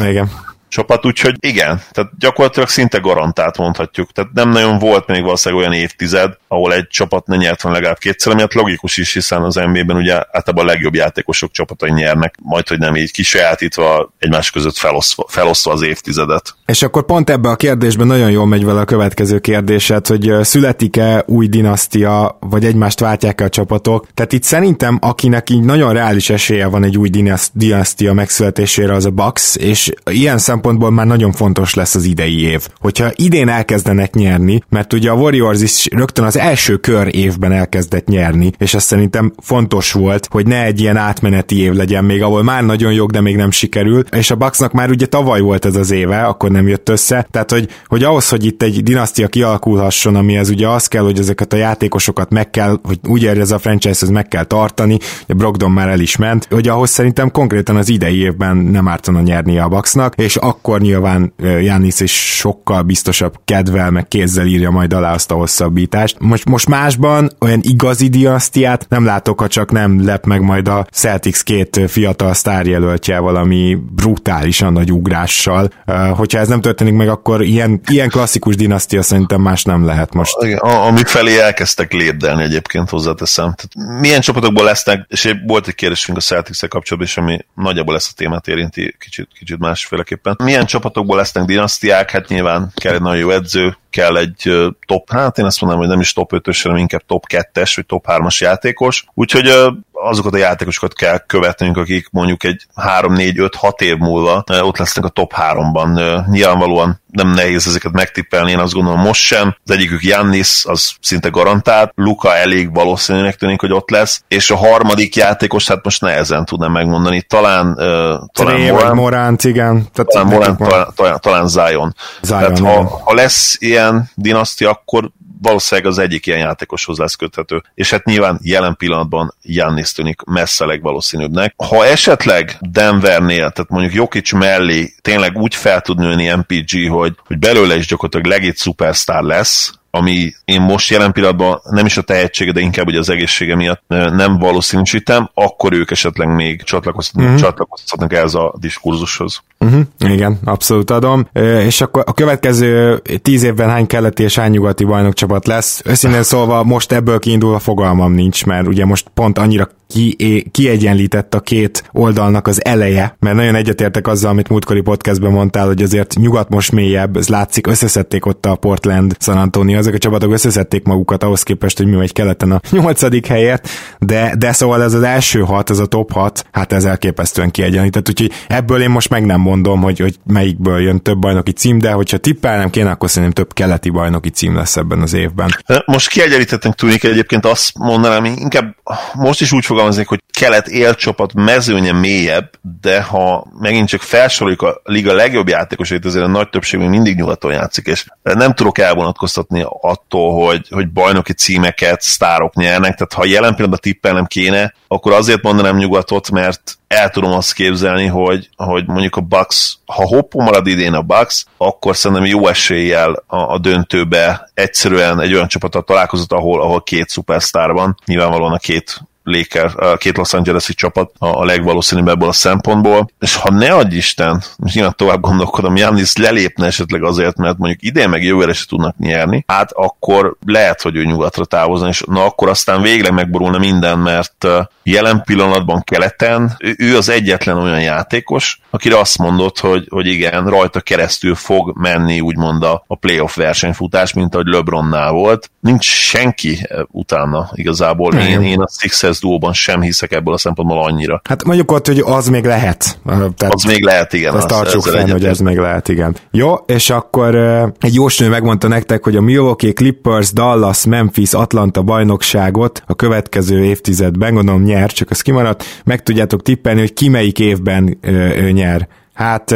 Csapat, úgyhogy igen, tehát gyakorlatilag szinte garantált mondhatjuk. Tehát nem nagyon volt még valószínűleg olyan évtized, ahol egy csapat ne nyert van legalább kétszer, ami hát logikus is, hiszen az NBA-ben ugye általában a legjobb játékosok csapatai nyernek, majd hogy nem így kisajátítva egymás között felosztva, felosztva az évtizedet. És akkor pont ebbe a kérdésben nagyon jól megy vele a következő kérdésed, hogy születik-e új dinasztia, vagy egymást váltják-e a csapatok. Tehát itt szerintem, akinek így nagyon reális esélye van egy új dinasztia megszületésére, az a Bucks, és ilyen szempont szempontból már nagyon fontos lesz az idei év. Hogyha idén elkezdenek nyerni, mert ugye a Warriors is rögtön az első kör évben elkezdett nyerni, és ez szerintem fontos volt, hogy ne egy ilyen átmeneti év legyen még, ahol már nagyon jó, de még nem sikerül, és a Bucksnak már ugye tavaly volt ez az éve, akkor nem jött össze, tehát hogy, hogy ahhoz, hogy itt egy dinasztia kialakulhasson, ami ez ugye az kell, hogy ezeket a játékosokat meg kell, hogy úgy ez a franchise, meg kell tartani, a Brogdon már el is ment, hogy ahhoz szerintem konkrétan az idei évben nem ártana nyerni a Bucksnak, és akkor nyilván Jánisz is sokkal biztosabb kedvel, meg kézzel írja majd alá azt a hosszabbítást. Most, most másban olyan igazi dinasztiát nem látok, ha csak nem lep meg majd a Celtics két fiatal sztárjelöltje valami brutálisan nagy ugrással. Hogyha ez nem történik meg, akkor ilyen, ilyen klasszikus dinasztia szerintem más nem lehet most. Igen, amik felé elkezdtek lépdelni egyébként hozzáteszem. Tehát milyen csapatokból lesznek, és volt egy kérdésünk a celtics kapcsolatban, és ami nagyjából ezt a témát érinti kicsit, kicsit másféleképpen. Milyen csapatokból lesznek dinasztiák? Hát nyilván kell egy nagyon jó edző, kell egy top, hát én azt mondom, hogy nem is top 5-ös, hanem inkább top 2-es, vagy top 3-as játékos. Úgyhogy azokat a játékosokat kell követnünk, akik mondjuk egy 3-4-5-6 év múlva ott lesznek a top 3-ban. Nyilvánvalóan nem nehéz ezeket megtippelni, én azt gondolom most sem. Az egyikük Jannis, az szinte garantált, Luka elég valószínűnek tűnik, hogy ott lesz, és a harmadik játékos, hát most nehezen tudnám megmondani, talán uh, talán Tré, Morán, igen. Tehát talán, Morán, talán, talán, talán Zion. Zion Tehát ha, ha lesz ilyen dinasztia, akkor valószínűleg az egyik ilyen játékoshoz lesz köthető. És hát nyilván jelen pillanatban Jannis tűnik messze legvalószínűbbnek. Ha esetleg Denvernél, tehát mondjuk Jokic mellé tényleg úgy fel tud nőni MPG, hogy, hogy belőle is gyakorlatilag legit szupersztár lesz, ami én most jelen pillanatban nem is a tehetsége, de inkább ugye az egészsége miatt nem valószínűsítem, akkor ők esetleg még csatlakozhatnak, uh-huh. csatlakozhatnak ehhez a diskurzushoz. Uh-huh. Igen, abszolút adom. És akkor a következő tíz évben hány keleti és hány nyugati bajnokcsapat lesz? Őszintén szólva most ebből kiindulva fogalmam nincs, mert ugye most pont annyira ki, kiegyenlített a két oldalnak az eleje, mert nagyon egyetértek azzal, amit múltkori podcastben mondtál, hogy azért nyugat most mélyebb, ez látszik, összeszedték ott a Portland, San Antonio, ezek a csapatok összeszedték magukat ahhoz képest, hogy mi vagy keleten a nyolcadik helyet, de, de szóval ez az első hat, ez a top hat, hát ez elképesztően kiegyenlített, úgyhogy ebből én most meg nem mondom, hogy, hogy melyikből jön több bajnoki cím, de hogyha tippelnem kéne, akkor szerintem több keleti bajnoki cím lesz ebben az évben. Most kiegyenlítettnek tűnik egyébként azt mondanám, inkább most is úgy fogalmaznék, hogy kelet élcsapat mezőnye mélyebb, de ha megint csak felsoroljuk a liga legjobb játékosait, azért a nagy többség még mindig nyugaton játszik, és nem tudok elvonatkoztatni attól, hogy, hogy bajnoki címeket sztárok nyernek, tehát ha jelen pillanatban tippelnem kéne, akkor azért mondanám nyugatot, mert el tudom azt képzelni, hogy, hogy mondjuk a Bucks, ha hoppó marad idén a Bucks, akkor szerintem jó eséllyel a, a döntőbe egyszerűen egy olyan csapatot találkozott, ahol, ahol két szupersztár van, nyilvánvalóan a két Laker, a két Los Angeles-i csapat a legvalószínűbb ebből a szempontból, és ha ne adj Isten, most nyilván tovább gondolkodom, Jannis lelépne esetleg azért, mert mondjuk idén meg jövőre se tudnak nyerni, hát akkor lehet, hogy ő nyugatra távozna, és na akkor aztán végleg megborulna minden, mert jelen pillanatban keleten ő az egyetlen olyan játékos, akire azt mondott, hogy, hogy igen, rajta keresztül fog menni úgymond a, a playoff versenyfutás, mint ahogy LeBronnál volt. Nincs senki utána igazából. Én, én a Sixers duóban sem hiszek ebből a szempontból annyira. Hát mondjuk ott, hogy az még lehet. Tehát az még lehet, igen. Azt tartsuk fel, hogy ez még lehet, igen. Jó, és akkor egy jósnő megmondta nektek, hogy a Milwaukee Clippers, Dallas, Memphis, Atlanta bajnokságot a következő évtizedben, gondolom nyer, csak az kimaradt, meg tudjátok tippelni, hogy ki melyik évben ö, ö, nyer. Hát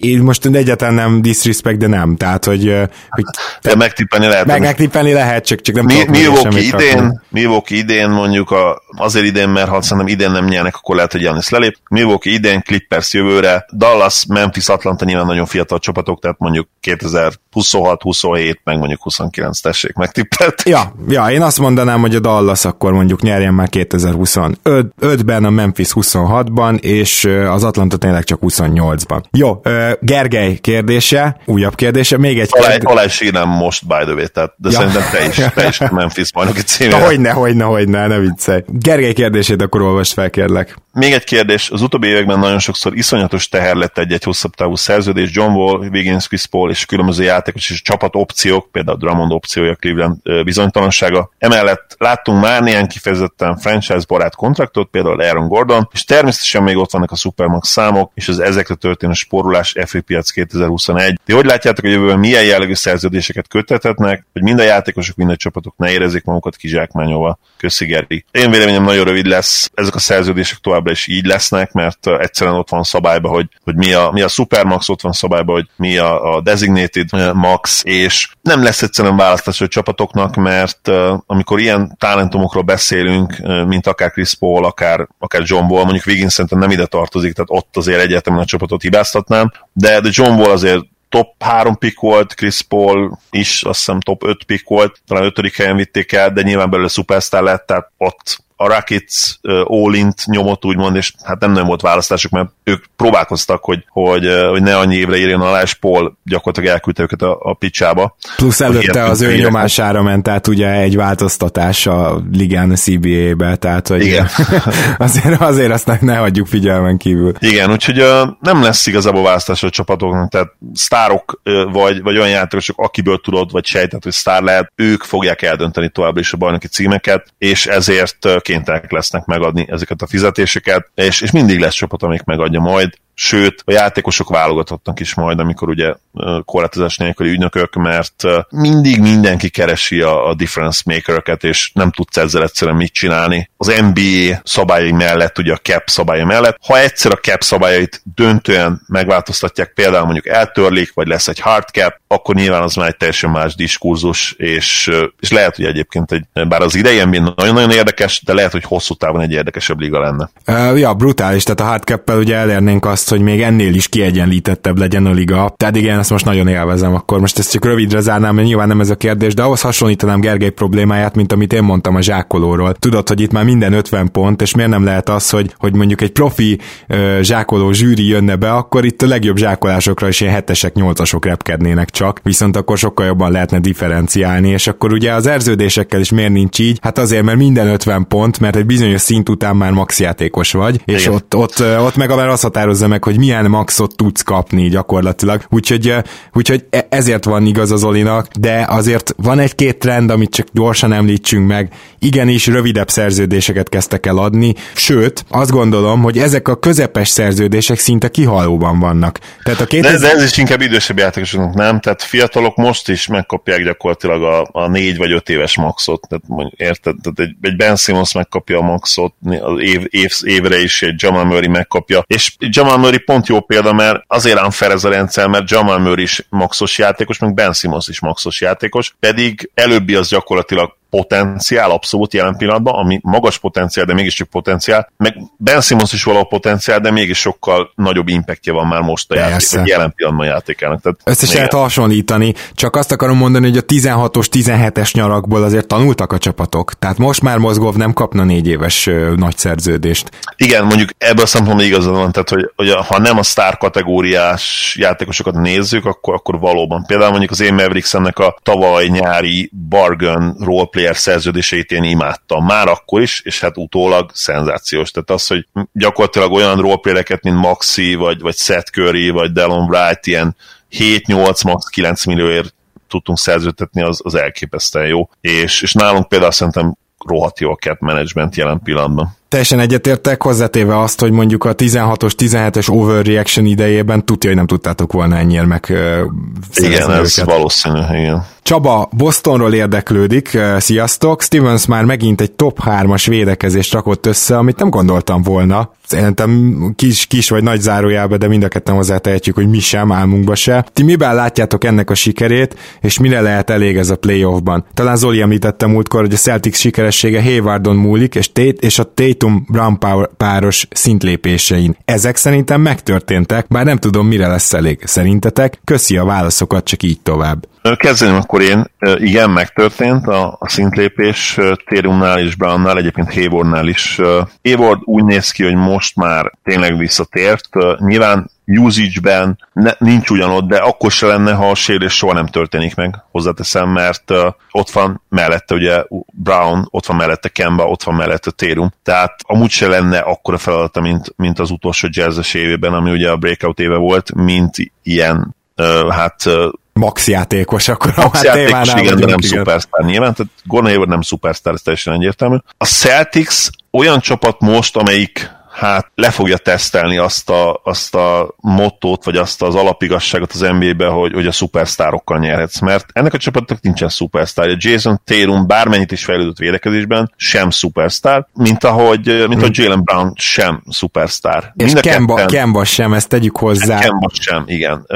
én most egyáltalán nem disrespect, de nem. Tehát, hogy... hogy de megtippelni lehet. Meg, megtippelni lehet, csak, csak nem Mi, Milwaukee idén, Milwaukee idén mondjuk a, azért idén, mert ha szerintem idén nem nyernek, akkor lehet, hogy Janis lelép. Milwaukee idén, Clippers jövőre, Dallas, Memphis, Atlanta nyilván nagyon fiatal csapatok, tehát mondjuk 2026, 27, meg mondjuk 29 tessék megtippelt. Ja, ja, én azt mondanám, hogy a Dallas akkor mondjuk nyerjen már 2025-ben, a Memphis 26-ban, és az Atlanta tényleg csak 28 2008-ban. Jó, Gergely kérdése, újabb kérdése, még egy kérdés. Alá is írnám most, by the way, tehát, de ja. szerintem te is, te is Memphis bajnoki címére. Na, hogyne, hogyne, hogyne, ne viccelj. Gergely kérdését akkor olvasd fel, kérlek. Még egy kérdés, az utóbbi években nagyon sokszor iszonyatos teher lett egy-egy hosszabb távú szerződés. John Wall, Wiggins, Chris Paul és különböző játékos és csapat opciók, például Drummond opciója, Cleveland bizonytalansága. Emellett láttunk már néhány kifejezetten franchise barát kontraktot, például Aaron Gordon, és természetesen még ott vannak a Supermax számok, és az ezekre történő sporulás FA piac 2021. Ti hogy látjátok, hogy jövőben milyen jellegű szerződéseket köttethetnek, hogy mind a játékosok, mind a csapatok ne érezzék magukat kizsákmányolva. Köszi Geri. Én véleményem nagyon rövid lesz, ezek a szerződések továbbra is így lesznek, mert egyszerűen ott van szabályba, hogy, hogy mi, a, mi a Supermax, ott van szabályba, hogy mi a, a Designated Max, és nem lesz egyszerűen választás a csapatoknak, mert amikor ilyen talentumokról beszélünk, mint akár Chris Paul, akár, akár John Wall, mondjuk Wiggins szerintem nem ide tartozik, tehát ott azért egyértelműen a csapatot hibáztatnám, de, de John Wall azért top 3 pick volt, Chris Paul is azt hiszem top 5 pick volt, talán 5. helyen vitték el, de nyilván belőle superstar lett, tehát ott a Rockets all-int nyomott úgymond, és hát nem nem volt választásuk, mert ők próbálkoztak, hogy, hogy, hogy ne annyi évre írjon alá, és Paul gyakorlatilag elküldte őket a, a picsába. Plusz előtte az ő nyomására ment, tehát ugye egy változtatás a ligán a CBA-be, tehát hogy Igen. azért, azért azt ne hagyjuk figyelmen kívül. Igen, úgyhogy nem lesz igazából választás a csapatoknak, tehát sztárok vagy, vagy olyan játékosok, akiből tudod, vagy sejtett, hogy sztár lehet, ők fogják eldönteni továbbra is a bajnoki címeket, és ezért kénytelenek lesznek megadni ezeket a fizetéseket, és, és mindig lesz csapat, amik megadja majd, sőt, a játékosok válogathatnak is majd, amikor ugye korlátozás nélküli ügynökök, mert mindig mindenki keresi a, a difference makereket, és nem tudsz ezzel egyszerűen mit csinálni. Az NBA szabályai mellett, ugye a cap szabályai mellett, ha egyszer a cap szabályait döntően megváltoztatják, például mondjuk eltörlik, vagy lesz egy hard cap, akkor nyilván az már egy teljesen más diskurzus, és, és lehet, hogy egyébként egy, bár az idei nagyon-nagyon érdekes, de lehet, hogy hosszú távon egy érdekesebb liga lenne. Uh, ja, brutális, tehát a hard cap ugye elérnénk azt, hogy még ennél is kiegyenlítettebb legyen a liga. Tehát igen, ezt most nagyon élvezem. Akkor most ezt csak rövidre zárnám, mert nyilván nem ez a kérdés, de ahhoz hasonlítanám Gergely problémáját, mint amit én mondtam a zsákolóról. Tudod, hogy itt már minden 50 pont, és miért nem lehet az, hogy, hogy mondjuk egy profi uh, zsákoló zsűri jönne be, akkor itt a legjobb zsákolásokra is ilyen hetesek, nyolcasok repkednének csak, viszont akkor sokkal jobban lehetne differenciálni, és akkor ugye az erződésekkel is miért nincs így? Hát azért, mert minden 50 pont, mert egy bizonyos szint után már max játékos vagy, és ott, ott, ott meg a az határozza meg, hogy milyen maxot tudsz kapni gyakorlatilag. Úgyhogy, úgyhogy e, ezért van igaz az Olinak, de azért van egy-két trend, amit csak gyorsan említsünk meg. Igenis, rövidebb szerződéseket kezdtek el adni, sőt, azt gondolom, hogy ezek a közepes szerződések szinte kihalóban vannak. Tehát a 2000... de, de ez is inkább idősebb játékosoknak, nem? Tehát fiatalok most is megkapják gyakorlatilag a, a négy vagy öt éves maxot. Tehát mondjuk, érted? Tehát egy, egy Ben Simmons megkapja a maxot, az év, év, évre is egy Jamal Murray megkapja, és Jamal Murray pont jó példa, mert azért unfair ez a rendszer, mert Jamal Murray is maxos játékos, meg Ben Simmons is maxos játékos, pedig előbbi az gyakorlatilag potenciál abszolút jelen pillanatban, ami magas potenciál, de mégiscsak potenciál, meg Ben Simmons is valahol potenciál, de mégis sokkal nagyobb impactja van már most a játék, a jelen pillanatban játékának. Tehát Összes lehet hasonlítani, csak azt akarom mondani, hogy a 16-os, 17-es nyarakból azért tanultak a csapatok. Tehát most már Mozgov nem kapna négy éves ö, nagy szerződést. Igen, mondjuk ebből a szempontból igazad van, tehát hogy, hogy ha nem a sztár kategóriás játékosokat nézzük, akkor, akkor valóban. Például mondjuk az én Mavericks-ennek a tavaly nyári bargain roleplay player szerződéseit én imádtam már akkor is, és hát utólag szenzációs. Tehát az, hogy gyakorlatilag olyan roleplayereket, mint Maxi, vagy, vagy Seth Curry, vagy Delon Wright, ilyen 7-8, max 9 millióért tudtunk szerződtetni, az, az elképesztően jó. És, és nálunk például szerintem rohadt jó a cap management jelen pillanatban. Teljesen egyetértek, hozzátéve azt, hogy mondjuk a 16-os, 17-es overreaction idejében tudja, hogy nem tudtátok volna ennyire meg Igen, ez őket. valószínű, igen. Csaba Bostonról érdeklődik, sziasztok! Stevens már megint egy top 3-as védekezést rakott össze, amit nem gondoltam volna. Szerintem kis, kis vagy nagy zárójelbe, de mind a ketten hozzátehetjük, hogy mi sem, álmunkba se. Ti miben látjátok ennek a sikerét, és mire lehet elég ez a playoffban? Talán Zoli említette múltkor, hogy a Celtics sikeressége Haywardon múlik, és, Tate, és a Tatum-Brown páros szintlépésein. Ezek szerintem megtörténtek, bár nem tudom, mire lesz elég. Szerintetek? Köszi a válaszokat, csak így tovább. Kezdeném akkor én. Igen, megtörtént a, a szintlépés Térumnál és Brownnál, egyébként Haywardnál is. Hayward úgy néz ki, hogy most már tényleg visszatért. Nyilván usage-ben ne, nincs ugyanott, de akkor se lenne, ha a sérülés soha nem történik meg, hozzáteszem, mert uh, ott van mellette ugye Brown, ott van mellette Kemba, ott van mellette Térum, tehát amúgy se lenne akkora feladata, mint, mint az utolsó jazzes évében, ami ugye a breakout éve volt, mint ilyen uh, hát uh, max játékos, akkor max hát játékos, igen, vagyunk, de nem igen. szupersztár nyilván, tehát Gordon Hayward nem szupersztár, ez teljesen egyértelmű. A Celtics olyan csapat most, amelyik hát le fogja tesztelni azt a, azt a mottót, vagy azt az alapigasságot az NBA-be, hogy, hogy a szupersztárokkal nyerhetsz, mert ennek a csapatnak nincsen szupersztár. Jason Tatum bármennyit is fejlődött védekezésben, sem szupersztár, mint ahogy, mint a Jalen Brown sem szupersztár. És Kemba, ketten, Kemba sem, ezt tegyük hozzá. Kemba sem, igen.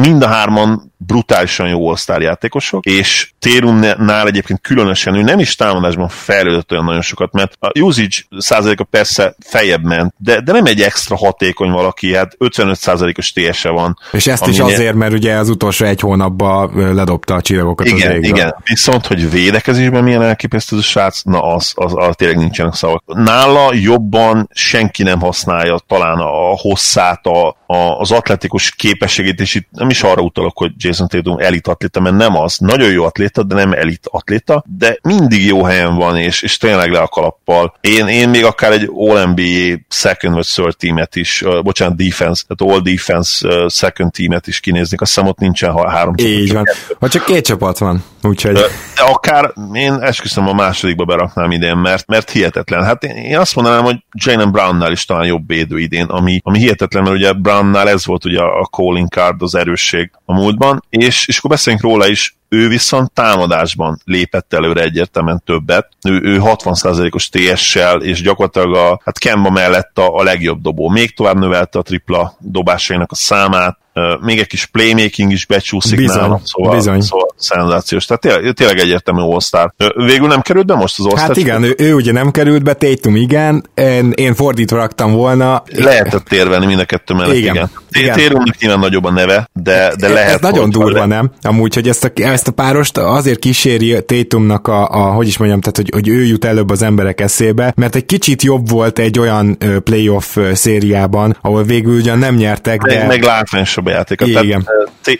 Mind a hárman brutálisan jó osztár játékosok, és Térumnál egyébként különösen ő nem is támadásban fejlődött olyan nagyon sokat, mert a usage százaléka persze fejebb ment, de, de nem egy extra hatékony valaki, hát 55 százalékos TS-e van. És ezt is azért, mert ugye az utolsó egy hónapban ledobta a csillagokat igen, az égre. Igen, viszont, hogy védekezésben milyen elképesztő a srác, na az, az, az, az tényleg nincsenek szavak. Nála jobban senki nem használja talán a hosszát, a, a, az atletikus képességét, és itt nem is arra utalok, hogy Jason Tatum elit atléta, mert nem az. Nagyon jó atléta, de nem elit atléta, de mindig jó helyen van, és, és tényleg le a kalappal. Én, én még akár egy All-NBA second vagy third teamet is, uh, bocsánat, defense, tehát all defense uh, second teamet is kinéznék, a számot nincsen ha három csapat. Így van. Ha csak két csapat van, úgyhogy... De, de akár én esküszöm a másodikba beraknám idén, mert, mert hihetetlen. Hát én, én azt mondanám, hogy Jalen Brownnál is talán jobb védő idén, ami, ami hihetetlen, mert ugye Brownnál ez volt ugye a calling card, az erősség a múltban, és, és akkor beszéljünk róla is, ő viszont támadásban lépett előre egyértelműen többet. Ő, ő 60%-os TS-sel, és gyakorlatilag a, hát Kemba mellett a, a legjobb dobó. Még tovább növelte a tripla dobásainak a számát, még egy kis playmaking is becsúszik bizony, nálam, szóval, bizony. szóval szenzációs. Tehát tényleg, tényleg egyértelmű all Végül nem került be most az all Hát igen, ő, ő, ugye nem került be, Tatum igen, én, én fordítva raktam volna. Lehetett érvelni mind a kettő mellett, igen. igen. igen. Térumnak nyilván nagyobb a neve, de, de lehet. Ez nagyon durva, nem? Amúgy, hogy ezt a, ezt a párost azért kíséri Tatumnak a, a, hogy is mondjam, tehát hogy, hogy ő jut előbb az emberek eszébe, mert egy kicsit jobb volt egy olyan playoff szériában, ahol végül ugyan nem nyertek, de... Meg, látványosabb a játéka. Igen.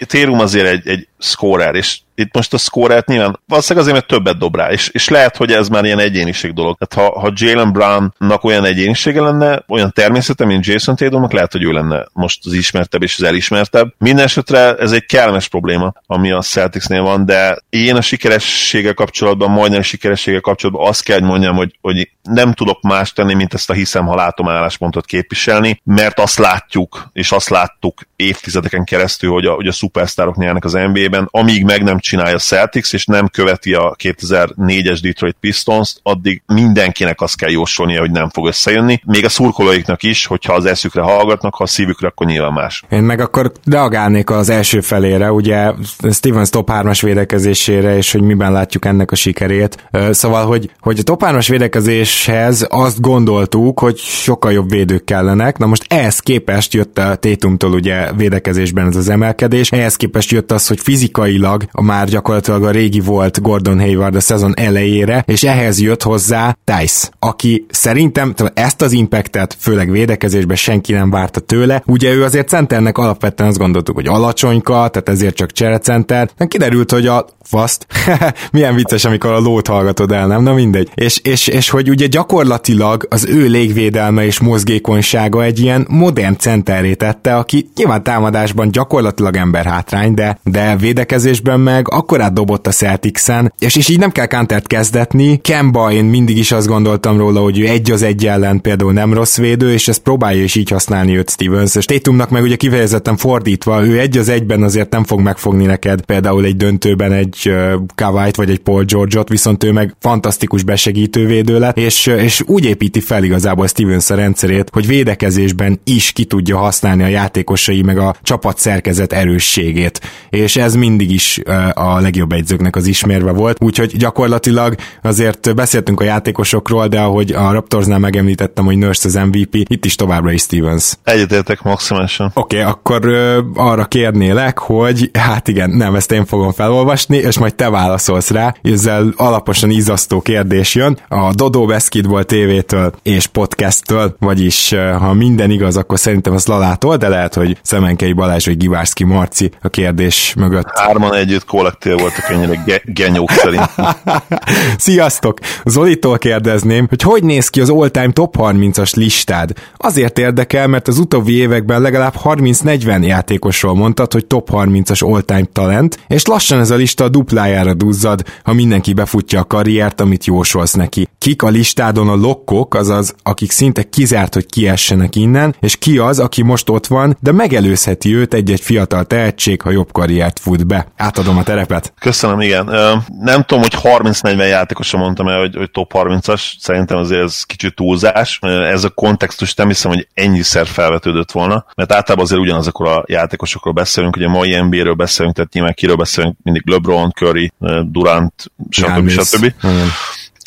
Térum azért egy, egy scorer, és itt most a scorert nyilván valószínűleg azért, mert többet dob rá, és, és lehet, hogy ez már ilyen egyéniség dolog. Tehát ha, ha Jalen Brownnak olyan egyénisége lenne, olyan természete, mint Jason Tatumnak, lehet, hogy ő lenne most az ismertebb és az elismertebb. Mindenesetre ez egy kellemes probléma, ami a Celticsnél van, de én a sikerességgel kapcsolatban, majdnem a sikerességgel kapcsolatban azt kell, hogy mondjam, hogy, hogy nem tudok más tenni, mint ezt a hiszem, ha látom álláspontot képviselni, mert azt látjuk, és azt láttuk évtizedeken keresztül, hogy a, hogy a szupersztárok nyernek az NBA-ben, amíg meg nem csinálja Celtics, és nem követi a 2004-es Detroit Pistons, addig mindenkinek azt kell jósolnia, hogy nem fog összejönni. Még a szurkolóiknak is, hogyha az eszükre hallgatnak, ha a szívükre, akkor nyilván más. Én meg akkor reagálnék az első felére, ugye Stevens top 3-as védekezésére, és hogy miben látjuk ennek a sikerét. Szóval, hogy, hogy a top 3-as védekezéshez azt gondoltuk, hogy sokkal jobb védők kellenek. Na most ehhez képest jött a Tétumtól ugye védekezésben ez az emelkedés, ehhez képest jött az, hogy fizikailag a már gyakorlatilag a régi volt Gordon Hayward a szezon elejére, és ehhez jött hozzá Tice, aki szerintem ezt az impactet, főleg védekezésben senki nem várta tőle. Ugye ő azért centernek alapvetően azt gondoltuk, hogy alacsonyka, tehát ezért csak cserecenter. De kiderült, hogy a faszt. Milyen vicces, amikor a lót hallgatod el, nem? Na mindegy. És, és, és hogy ugye gyakorlatilag az ő légvédelme és mozgékonysága egy ilyen modern centerré tette, aki nyilván támadásban gyakorlatilag ember hátrány, de, de védekezésben meg akkorát dobott a Celtics-en, és, és így nem kell Kantert kezdetni. Kemba, én mindig is azt gondoltam róla, hogy ő egy az egy ellen például nem rossz védő, és ezt próbálja is így használni őt Stevens. És Tatumnak meg ugye kifejezetten fordítva, ő egy az egyben azért nem fog megfogni neked például egy döntőben egy Kawait vagy egy Paul George-ot, viszont ő meg fantasztikus besegítő védő lett, és, és úgy építi fel igazából Stevens a rendszerét, hogy védekezésben is ki tudja használni a játékosai meg a csapat szerkezet erősségét. És ez mindig is a legjobb egyzőknek az ismérve volt, úgyhogy gyakorlatilag azért beszéltünk a játékosokról, de ahogy a Raptorsnál megemlítettem, hogy Nurse az MVP, itt is továbbra is Stevens. Egyetértek maximálisan. Oké, okay, akkor ö, arra kérnélek, hogy hát igen, nem, ezt én fogom felolvasni, és majd te válaszolsz rá. Ezzel alaposan izasztó kérdés jön. A Dodo Basketball TV-től és podcasttől, vagyis ha minden igaz, akkor szerintem az Lalától, de lehet, hogy Szemenkei Balázs vagy Givárszki Marci a kérdés mögött. Hárman együtt kollektív voltak ennyire ge- genyók szerint. Sziasztok! Zolitól kérdezném, hogy hogy néz ki az all-time top 30-as listád? Azért érdekel, mert az utóbbi években legalább 30-40 játékosról mondtad, hogy top 30-as all-time talent, és lassan ez a lista a duplájára duzzad, ha mindenki befutja a karriert, amit jósolsz neki. Kik a listádon a lokkok, azaz akik szinte kizárt, hogy kiessenek innen, és ki az, aki most ott van, de megelőzheti őt egy-egy fiatal tehetség, ha jobb karriert fut be. Átadom a terepet. Köszönöm, igen. Nem tudom, hogy 30-40 játékosra mondtam el, hogy, hogy top 30-as, szerintem azért ez kicsit túlzás. Ez a kontextus nem hiszem, hogy ennyiszer felvetődött volna, mert általában azért ugyanazokról a játékosokról beszélünk, ugye a mai NBA-ről beszélünk, tehát nyilván kiről beszélünk, mindig LeBron, Curry, Durant, stb. stb.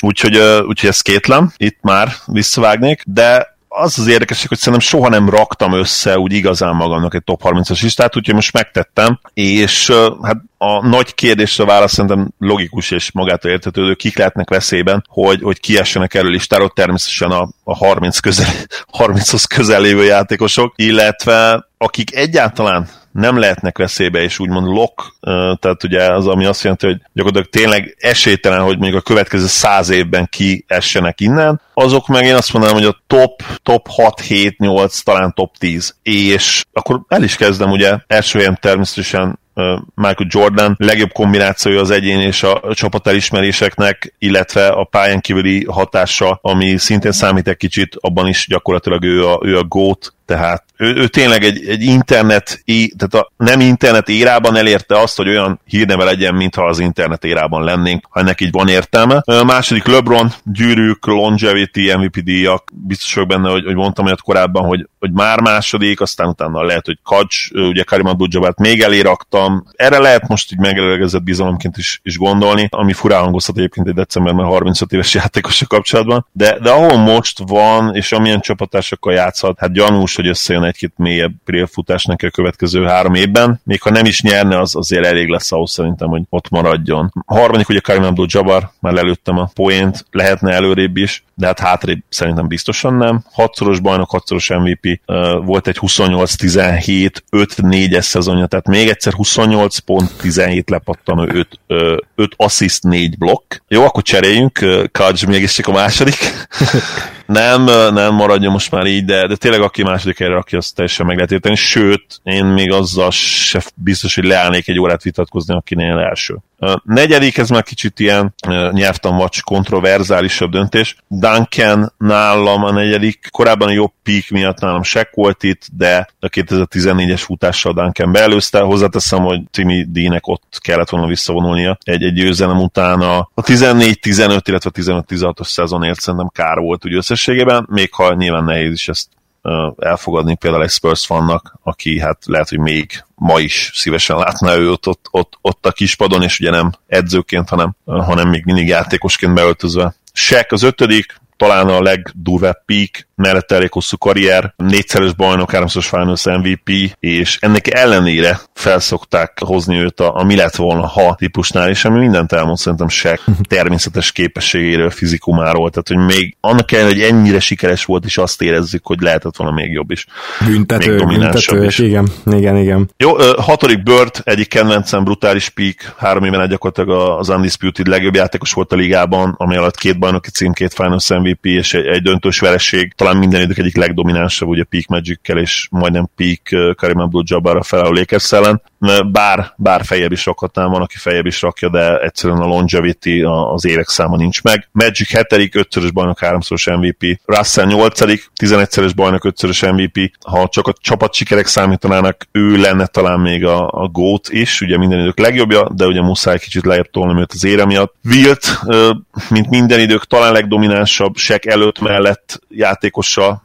Úgyhogy, úgyhogy ez kétlem, itt már visszavágnék, de az az érdekes, hogy szerintem soha nem raktam össze úgy igazán magamnak egy top 30-as listát, úgyhogy most megtettem, és hát a nagy kérdésre válasz szerintem logikus és magától értetődő, kik lehetnek veszélyben, hogy, hogy kiessenek erről listáról, természetesen a, a 30 közel, 30-hoz közel lévő játékosok, illetve akik egyáltalán nem lehetnek veszélybe, és úgymond lock, tehát ugye az, ami azt jelenti, hogy gyakorlatilag tényleg esélytelen, hogy mondjuk a következő száz évben kiessenek innen, azok meg én azt mondanám, hogy a top, top 6, 7, 8, talán top 10. És akkor el is kezdem, ugye első helyen természetesen Michael Jordan legjobb kombinációja az egyén és a csapat elismeréseknek, illetve a pályán kívüli hatása, ami szintén számít egy kicsit, abban is gyakorlatilag ő a, ő a GOAT, tehát ő, ő tényleg egy, egy internet, tehát a nem internet érában elérte azt, hogy olyan hírneve legyen, mintha az internet érában lennénk, ha ennek így van értelme. A második LeBron, gyűrűk, longevity, MVP díjak, biztos vagyok benne, hogy, hogy mondtam olyat korábban, hogy, hogy már második, aztán utána lehet, hogy Kacs, ugye Karim abdul még elé raktam. Erre lehet most így megelegezett bizalomként is, is gondolni, ami furán hangozhat egyébként egy decemberben 35 éves játékosok kapcsolatban, de, de ahol most van, és amilyen csapatásokkal játszhat, hát gyanús, hogy összejön egy-két mélyebb préfutás neki a következő három évben. Még ha nem is nyerne, az azért elég lesz ahhoz szerintem, hogy ott maradjon. A harmadik ugye Karim Abdul-Jabbar, már lelőttem a poént, lehetne előrébb is, de hát hátrébb szerintem biztosan nem. Hatszoros bajnok, hatszoros MVP, volt egy 28-17, 5-4-es szezonja, tehát még egyszer 28 pont, 17 lepattanó, 5, 5 assist, 4 blokk. Jó, akkor cseréljünk, Kajs mégis csak a második. nem, nem maradjon most már így, de, de tényleg aki második helyre rakja, azt teljesen meg lehet érteni. Sőt, én még azzal se biztos, hogy leállnék egy órát vitatkozni, akinél első. Negyedik, ez már kicsit ilyen nyelvtan vacs kontroverzálisabb döntés. Duncan nálam a negyedik, korábban a jobb peak miatt nálam Shaq volt itt, de a 2014-es futással Duncan beelőzte. Hozzáteszem, hogy Timmy D-nek ott kellett volna visszavonulnia egy, egy győzelem után a 14-15, illetve 15-16-os szezonért szerintem kár volt úgy összességében, még ha nyilván nehéz is ezt elfogadni például egy Spurs fannak, aki hát lehet, hogy még ma is szívesen látná ő ott, ott, ott, a kispadon, és ugye nem edzőként, hanem, hanem még mindig játékosként beöltözve. Shaq az ötödik, talán a legdurvább peak, mellette elég hosszú karrier, négyszeres bajnok, háromszoros Finals MVP, és ennek ellenére felszokták hozni őt a, a mi lett volna ha típusnál, és ami mindent elmond szerintem se természetes képességéről, fizikumáról, tehát hogy még annak ellenére, hogy ennyire sikeres volt, és azt érezzük, hogy lehetett volna még jobb is. Büntető, még büntető, is. igen, igen, igen. Jó, hatodik Bird, egyik kedvencem, brutális peak, három éven gyakorlatilag az Undisputed legjobb játékos volt a ligában, ami alatt két bajnoki cím, két Finals MVP és egy, egy döntős vereség, talán minden idők egyik legdominánsabb, ugye Peak Magic-kel és majdnem Peak Karim Abdul-Jabbar a felálló Lakers ellen. Bár, bár fejebb is rakhatnám, van, aki fejebb is rakja, de egyszerűen a longevity az évek száma nincs meg. Magic 7 5 bajnok, 3-szoros MVP. Russell 8 11-szeres bajnok, 5 MVP. Ha csak a csapat sikerek számítanának, ő lenne talán még a, a GOAT is, ugye minden idők legjobbja, de ugye muszáj kicsit lejjebb tolni őt az ére miatt. Wilt, mint minden idők talán legdominánsabb, Shaq előtt mellett játékosa,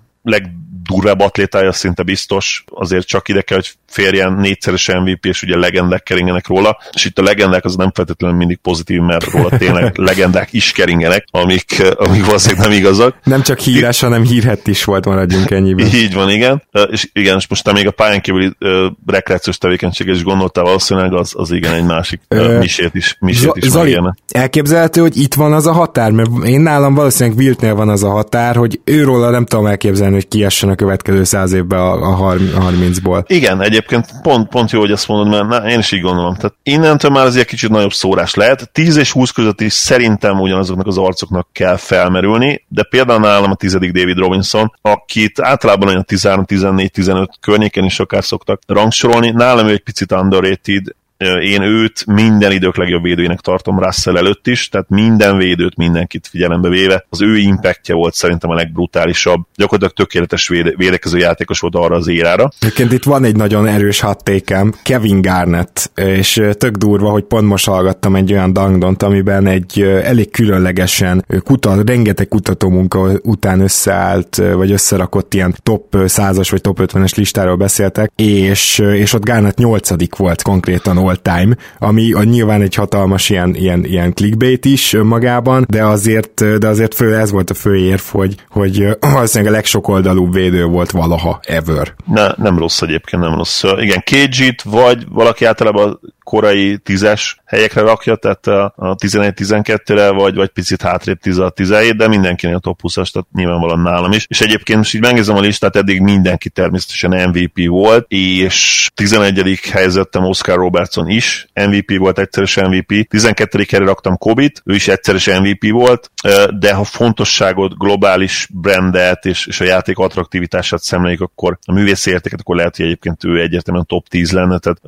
legdurvább atlétája szinte biztos, azért csak ide kell, hogy férjen négyszeres MVP, és ugye legendák keringenek róla, és itt a legendák az nem feltétlenül mindig pozitív, mert róla tényleg legendák is keringenek, amik, amik valószínűleg nem igazak. Nem csak híres, hanem hírhet is volt, maradjunk ennyiben. Így van, igen. És igen, és most te még a pályán kívüli uh, rekreációs tevékenységet is gondoltál valószínűleg, az, az igen egy másik misét is, misét is Zoli, elképzelhető, hogy itt van az a határ, mert én nálam valószínűleg Wiltnél van az a határ, hogy őról nem tudom elképzelni, hogy kiessen a következő száz évben a, a 30-ból. Igen, egyébként pont, pont jó, hogy ezt mondod, mert na, én is így gondolom. Tehát innentől már azért kicsit nagyobb szórás lehet. 10 és 20 között is szerintem ugyanazoknak az arcoknak kell felmerülni, de például nálam a tizedik David Robinson, akit általában olyan 13-14-15 környéken is akár szoktak rangsorolni, nálam ő egy picit underrated, én őt minden idők legjobb védőjének tartom Russell előtt is, tehát minden védőt, mindenkit figyelembe véve. Az ő impactja volt szerintem a legbrutálisabb. Gyakorlatilag tökéletes véde- védekező játékos volt arra az érára. Egyébként itt van egy nagyon erős hattékem, Kevin Garnett, és tök durva, hogy pont most hallgattam egy olyan dangdont, amiben egy elég különlegesen kutat, rengeteg kutató munka után összeállt, vagy összerakott ilyen top 100-as vagy top 50-es listáról beszéltek, és, és ott Garnett 8 volt konkrétan all time, ami a nyilván egy hatalmas ilyen, ilyen, ilyen clickbait is magában, de azért, de azért fő, ez volt a fő érv, hogy, hogy valószínűleg a legsokoldalúbb védő volt valaha ever. Ne, nem rossz egyébként, nem rossz. Igen, KG-t, vagy valaki általában korai tízes helyekre rakja, tehát a 11-12-re, vagy, vagy picit hátrébb 16-17, de mindenkinél a top 20-as, tehát nyilvánvalóan nálam is. És egyébként most így megnézem a listát, eddig mindenki természetesen MVP volt, és 11. helyzettem Oscar Robertson is, MVP volt, egyszeres MVP, 12. helyre raktam Kobit, ő is egyszeres MVP volt, de ha fontosságot, globális brandet és, és a játék attraktivitását szemléljük, akkor a művészi értéket, akkor lehet, hogy egyébként ő egyértelműen top 10 lenne, tehát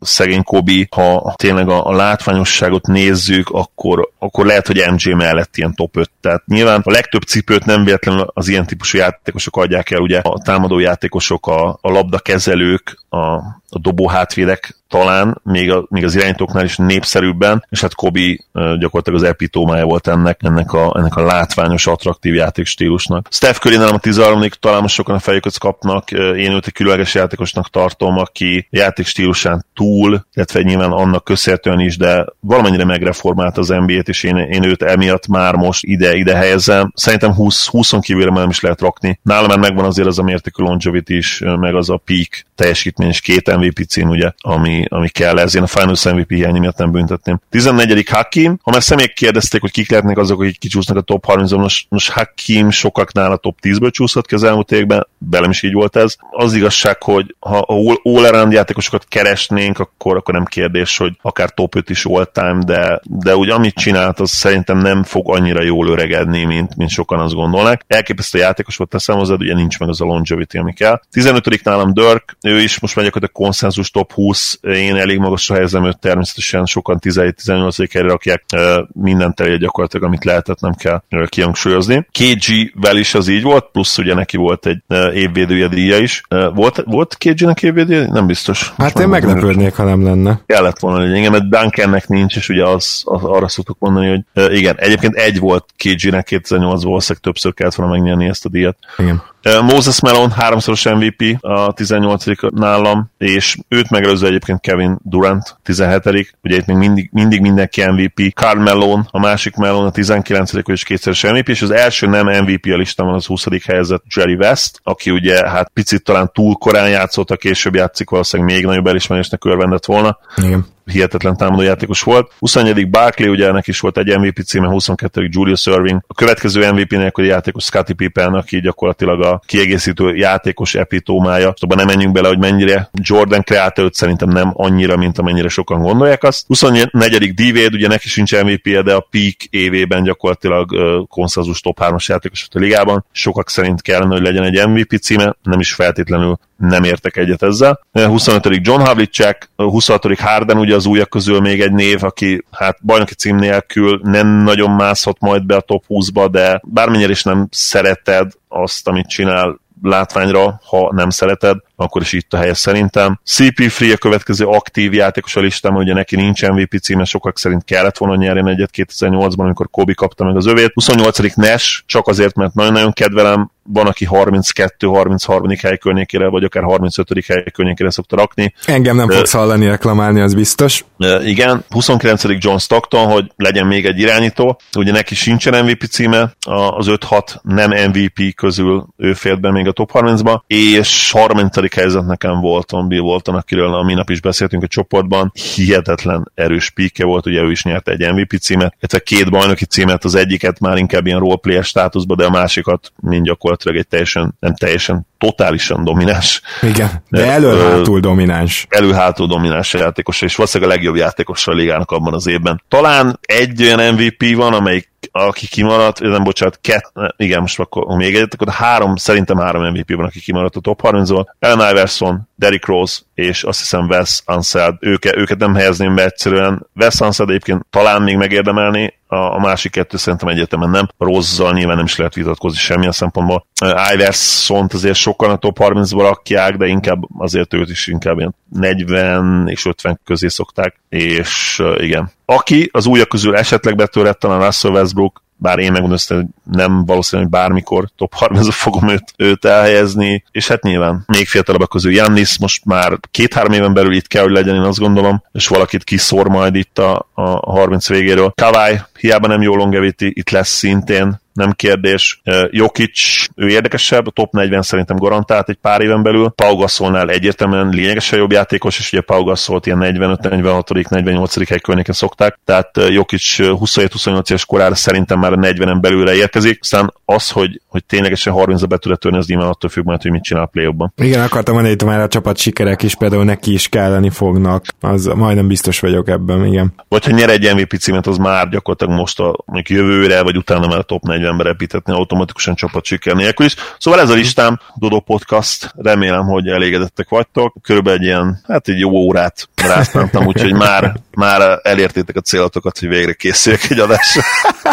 szegény Kobi ha tényleg a, a látványosságot nézzük, akkor, akkor lehet, hogy MJ mellett ilyen top 5. Tehát nyilván a legtöbb cipőt nem véletlenül az ilyen típusú játékosok adják el, ugye a támadó játékosok, a, a labdakezelők, a, a dobó hátvédek talán, még, a, még az irányítóknál is népszerűbben, és hát Kobi gyakorlatilag az epitómája volt ennek, ennek a, ennek a látványos, attraktív játékstílusnak. Steph Curry nem a 13 talán most sokan a fejüket kapnak, én őt egy különleges játékosnak tartom, aki játékstílusán túl, illetve nyilván annak köszönhetően is, de valamennyire megreformált az NBA-t, és én, én őt emiatt már most ide-ide helyezem. Szerintem 20, 20 kívülre már nem is lehet rakni. Nálam már megvan azért az a mértékű longevity is, meg az a peak teljesítmény, és két MVP cím, ugye, ami, ami kell ez. Én a Finals MVP hiány miatt nem büntetném. 14. Hakim, ha már személyek kérdezték, hogy kik lehetnek azok, akik kicsúsznak a top 30-on, most, most Hakim sokaknál a top 10-ből csúszott ki az elmúlt években, belem is így volt ez. Az igazság, hogy ha all-around játékosokat keresnénk, akkor, akkor nem kérdés, hogy akár top 5 is all-time, de, de úgy amit csinált, az szerintem nem fog annyira jól öregedni, mint, mint sokan azt gondolnak. Elképesztő játékos volt teszem hozzá, ugye nincs meg az a longevity, ami kell. 15. nálam Dirk, ő is most megy a konszenzus top 20, én elég magasra helyezem őt természetesen, sokan 17-18 helyre rakják mindent elég gyakorlatilag, amit lehetett, nem kell kihangsúlyozni. KG-vel is az így volt, plusz ugye neki volt egy évvédője díja is. Volt, volt KG-nek évvédője? Nem biztos. Hát én meglepődnék, ha nem lenne. Kellett volna, hogy engem, mert Duncannek nincs, és ugye az, az arra szoktuk mondani, hogy igen, egyébként egy volt KG-nek 2008-ban, valószínűleg többször kellett volna megnyerni ezt a díjat. Igen. Moses Melon háromszoros MVP a 18 nálam, és őt megelőző egyébként Kevin Durant 17 ugye itt még mindig, mindig mindenki MVP. Carl Melon, a másik Melon a 19 és kétszeres MVP, és az első nem MVP a listán van az 20. helyzet Jerry West, aki ugye hát picit talán túl korán játszott, a később játszik, valószínűleg még nagyobb elismerésnek örvendett volna. Igen hihetetlen támadó játékos volt. 21. Barkley, ugye ennek is volt egy MVP címe, 22. Julius Irving. A következő MVP nélküli játékos Scottie Pippen, aki gyakorlatilag a kiegészítő játékos epitómája. Szóval nem menjünk bele, hogy mennyire Jordan kreálta őt, szerintem nem annyira, mint amennyire sokan gondolják azt. 24. D-Wade, ugye neki sincs MVP-je, de a peak évében gyakorlatilag uh, konszenzus top 3-as játékos a ligában. Sokak szerint kellene, hogy legyen egy MVP címe, nem is feltétlenül nem értek egyet ezzel. 25. John Havlicek, 26. Harden, ugye az újak közül még egy név, aki hát bajnoki cím nélkül nem nagyon mászhat majd be a top 20-ba, de bármennyire is nem szereted azt, amit csinál látványra, ha nem szereted, akkor is itt a helye szerintem. CP3 a következő aktív játékos a listám, ugye neki nincs MVP címe, sokak szerint kellett volna nyerni egyet 2008-ban, amikor Kobe kapta meg az övét. 28. Nash, csak azért, mert nagyon-nagyon kedvelem, van, aki 32-33. hely környékére, vagy akár 35. hely környékére szokta rakni. Engem nem fogsz hallani reklamálni, az biztos. Igen, 29. John Stockton, hogy legyen még egy irányító. Ugye neki sincsen MVP címe, az 5-6 nem MVP közül ő félt be még a top 30-ba, és 30 helyzet nekem Volton, Bill Volton, akiről a minap is beszéltünk a csoportban, hihetetlen erős píke volt, ugye ő is nyerte egy MVP címet, illetve két bajnoki címet, az egyiket már inkább ilyen roleplay státuszban, de a másikat mind gyakorlatilag gyakorlatilag egy teljesen, nem teljesen, totálisan domináns. Igen, de elő-hátul domináns. Elő-hátul domináns játékos, és valószínűleg a legjobb játékos a ligának abban az évben. Talán egy olyan MVP van, amelyik aki kimaradt, nem bocsánat, kett, igen, most akkor még egyet, akkor három, szerintem három MVP van, aki kimaradt a top 30-ból. Ellen Iverson, Derrick Rose, és azt hiszem Wes Anseld, őke, őket nem helyezném be egyszerűen. Wes Anseld egyébként talán még megérdemelni, a, a másik kettő szerintem egyetemen nem. Rozzal nyilván nem is lehet vitatkozni semmilyen szempontból. Uh, Iverson azért sokan a top 30-ból rakják, de inkább azért őt is inkább ilyen 40 és 50 közé szokták, és igen. Aki az újak közül esetleg betörett, talán Russell Westbrook, bár én megmondom, hogy nem valószínű, hogy bármikor top 30 fogom őt, őt elhelyezni, és hát nyilván még fiatalabbak közül Jannis most már két-három éven belül itt kell, hogy legyen, én azt gondolom, és valakit kiszor majd itt a, a 30 végéről. Kawai, hiába nem jó longevity, itt lesz szintén, nem kérdés. Jokic, ő érdekesebb, a top 40 szerintem garantált egy pár éven belül. Pau Gasolnál egyértelműen lényegesen jobb játékos, és ugye Pau Gasolt ilyen 45, 46, 48. hely környéken szokták, tehát Jokic 27-28 éves korára szerintem már a 40-en belülre érkezik, aztán az, hogy, hogy ténylegesen 30-a be tud törni, az nyilván attól függ majd, hogy mit csinál a play -ban. Igen, akartam mondani, hogy már a csapat sikerek is például neki is kelleni fognak, az majdnem biztos vagyok ebben, igen. Vagy ha nyer egy MVP címet, az már gyakorlatilag most a mondjuk jövőre, vagy utána már a top 40 40 epítetni automatikusan csapat siker nélkül is. Szóval ez a listám, Dodo Podcast, remélem, hogy elégedettek vagytok. Körülbelül egy ilyen, hát egy jó órát rásztántam, úgyhogy már, már elértétek a célatokat, hogy végre készüljek egy adásra.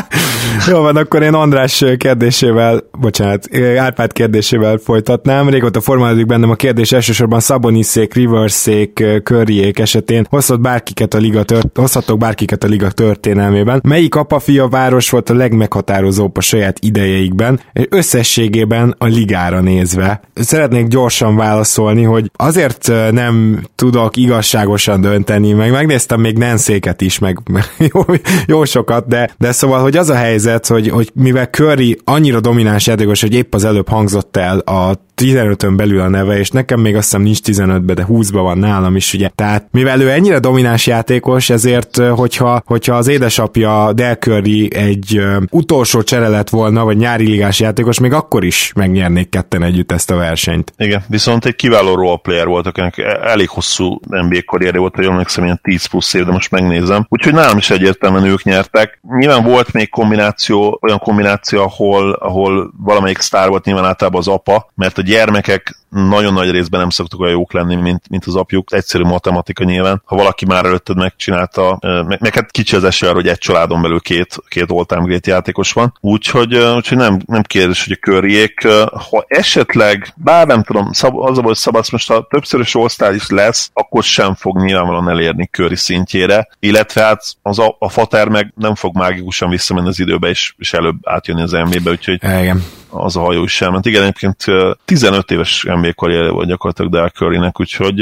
jó van, akkor én András kérdésével, bocsánat, Árpád kérdésével folytatnám. Régóta formálódik bennem a kérdés elsősorban Szaboniszék, Riverszék, Körjék esetén hozhat bárkiket a liga tört, hozhatok bárkiket a liga történelmében. Melyik apa-fia város volt a legmeghatározóbb a saját idejeikben, és összességében a ligára nézve. Szeretnék gyorsan válaszolni, hogy azért nem tudok igazságosan dönteni, meg megnéztem még Nanszéket is, meg jó, jó sokat, de, de szóval, hogy az a helyzet, hogy, hogy mivel Curry annyira domináns játékos, hogy épp az előbb hangzott el a 15-ön belül a neve, és nekem még azt hiszem nincs 15-be, de 20-ba van nálam is, ugye. Tehát mivel ő ennyire domináns játékos, ezért, hogyha, hogyha az édesapja Del egy uh, utolsó csere lett volna, vagy nyári ligás játékos, még akkor is megnyernék ketten együtt ezt a versenyt. Igen, viszont egy kiváló roleplayer volt, akinek elég hosszú NBA karrierje volt, hogy emlékszem, ilyen 10 plusz év, de most megnézem. Úgyhogy nálam is egyértelműen ők nyertek. Nyilván volt még kombináció, olyan kombináció, ahol, ahol valamelyik sztár volt nyilván általában az apa, mert a gyermekek nagyon nagy részben nem szoktak olyan jók lenni, mint, mint az apjuk. Egyszerű matematika nyilván. Ha valaki már előtted megcsinálta, meg, meg hát kicsi az esély hogy egy családon belül két, két all-time great játékos van. Úgyhogy, úgyhogy nem, nem kérdés, hogy a körjék. Ha esetleg, bár nem tudom, szab, az a hogy szabadsz most, ha többszörös all is lesz, akkor sem fog nyilvánvalóan elérni köri szintjére, illetve hát az a, a fater meg nem fog mágikusan visszamenni az időbe, és, és előbb átjönni az NBA-be, úgyhogy Igen. az a hajó is elment. Igen, egyébként 15 éves NBA karrierje volt gyakorlatilag Del Currynek, úgyhogy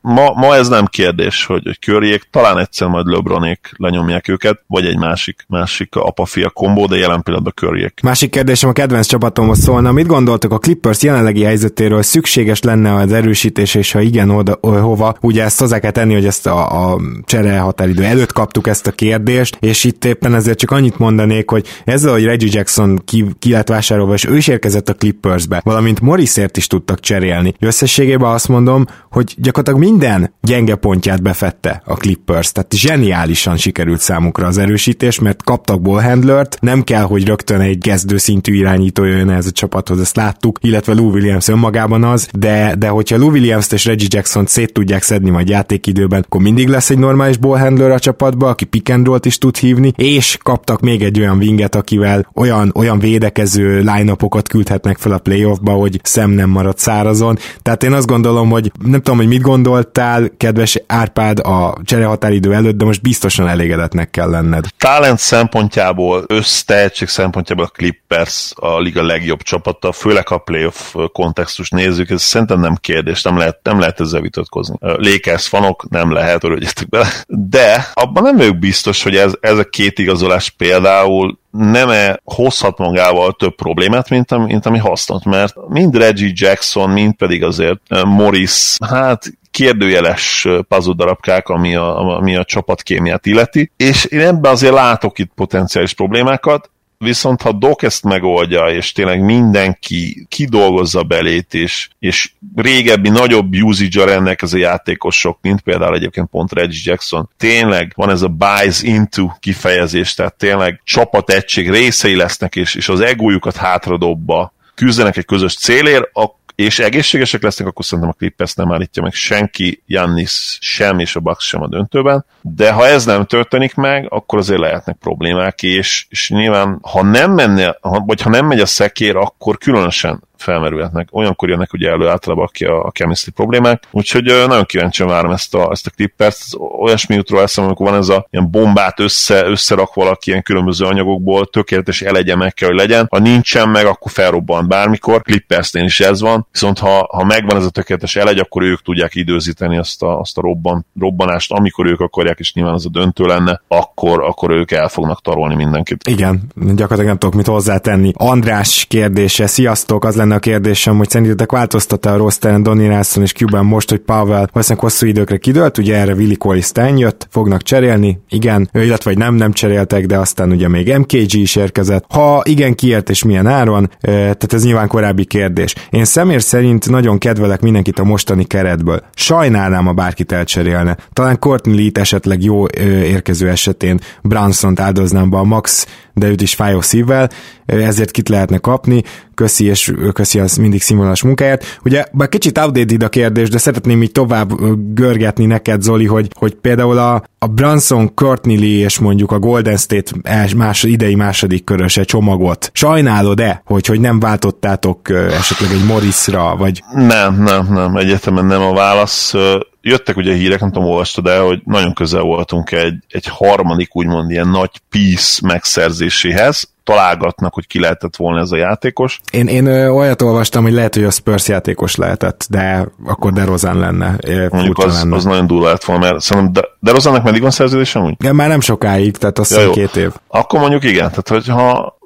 ma, ma ez nem kérdés, hogy, hogy körjék, talán egyszer majd LeBronék lenyomják őket, vagy egy másik, másik apa-fia kombó, de jelen pillanatban körjék. Másik kérdésem a kedvenc csapatomhoz szólna, mit gondoltok a Clippers jelenlegi helyzetéről, szükséges lenne az erősítés, és ha igen, oda, hova, ugye ezt hozzá kell tenni, hogy ezt a, a csere határidő előtt kaptuk ezt a kérdést, és itt éppen ezért csak annyit mondanék, hogy ezzel, hogy Reggie Jackson ki, ki lett vásárolva, és ő is érkezett a Clippersbe, valamint Morrisért is tudtak cserélni. Összességében azt mondom, hogy gyakorlatilag minden gyenge pontját befette a Clippers, tehát zseniálisan sikerült számukra az erősítés, mert kaptak ballhandlert, nem kell, hogy rögtön egy kezdő szintű irányító jön ez a csapathoz, ezt láttuk, illetve Lou Williams önmagában az, de, de hogyha Lou Williams-t és Reggie jackson szét tudják szedni majd játékidőben, akkor mindig lesz egy normális ballhandler a csapatba, aki pick and is tud hívni, és kaptak még egy olyan winget, akivel olyan, olyan védekező line küldhetnek fel a playoffba, hogy szem nem marad szárazon. Tehát én azt gondolom, hogy nem tudom, hogy mit gondoltál, kedves Árpád, a cserehatáridő előtt, de most biztosan elégedetnek kell lenned. Talent szempontjából, össztehetség szempontjából a Clippers a liga legjobb csapata, főleg a playoff kontextus nézzük, ez szerintem nem kérdés, nem lehet, nem lehet ezzel vitatkozni. Lakers fanok nem lehet, örüljetek bele. De abban nem vagyok biztos, hogy ez, ez a két igazolás például nem-e hozhat magával több problémát, mint, mint ami hasznot, mert mind Reggie Jackson, mind pedig azért eh, Morris, hát kérdőjeles eh, puzzle darabkák, ami a, ami a csapatkémiát illeti, és én ebben azért látok itt potenciális problémákat, viszont ha Doc ezt megoldja, és tényleg mindenki kidolgozza belét, és, és régebbi nagyobb usage-a rendelkező játékosok, mint például egyébként pont Reggie Jackson, tényleg van ez a buys into kifejezés, tehát tényleg csapategység részei lesznek, és, és az egójukat hátradobba küzdenek egy közös célért, és egészségesek lesznek, akkor szerintem a Clippers nem állítja meg senki, Jannis sem, és a Bucks sem a döntőben. De ha ez nem történik meg, akkor azért lehetnek problémák, és, és nyilván, ha nem menne, vagy ha nem megy a szekér, akkor különösen felmerülhetnek. Olyankor jönnek ugye elő általában aki a, a chemistry problémák, úgyhogy nagyon kíváncsian várom ezt a, ezt a clippert. Olyasmi útról eszem, amikor van ez a ilyen bombát össze, összerak valaki ilyen különböző anyagokból, tökéletes elegye meg kell, hogy legyen. Ha nincsen meg, akkor felrobban bármikor. Clippersnél is ez van. Viszont ha, ha megvan ez a tökéletes elegy, akkor ők tudják időzíteni azt a, azt a robban, robbanást, amikor ők akarják, és nyilván az a döntő lenne, akkor, akkor ők el fognak tarolni mindenkit. Igen, gyakorlatilag nem tudok mit hozzátenni. András kérdése, sziasztok, az lenne lenne a kérdésem, hogy szerintetek változtatta a rosteren Donny Nelson és Cuban most, hogy Pavel valószínűleg hosszú időkre kidőlt, ugye erre Willi Corlistein jött, fognak cserélni, igen, illetve vagy nem, nem cseréltek, de aztán ugye még MKG is érkezett. Ha igen, kiért és milyen áron, tehát ez nyilván korábbi kérdés. Én személy szerint nagyon kedvelek mindenkit a mostani keretből. Sajnálnám, ha bárkit elcserélne. Talán Courtney Lee esetleg jó érkező esetén Branson-t áldoznám be a max, de őt is fájó szívvel, ezért kit lehetne kapni köszi, és köszi az mindig színvonalas munkáját. Ugye, bár kicsit outdated a kérdés, de szeretném így tovább görgetni neked, Zoli, hogy, hogy például a, a Branson, Courtney Lee és mondjuk a Golden State más, idei második köröse csomagot. Sajnálod-e, hogy, hogy nem váltottátok esetleg egy Morrisra, vagy... Nem, nem, nem, egyetemen nem a válasz jöttek ugye hírek, nem tudom, olvastad el, hogy nagyon közel voltunk egy, egy harmadik úgymond ilyen nagy piece megszerzéséhez, találgatnak, hogy ki lehetett volna ez a játékos. Én, én olyat olvastam, hogy lehet, hogy a Spurs játékos lehetett, de akkor DeRozan lenne. Mondjuk az, lenne. az nagyon durva lett volna, mert szerintem De, DeRozannak meddig van szerződés amúgy? Ja, már nem sokáig, tehát azt ja, két év. Akkor mondjuk igen, tehát hogyha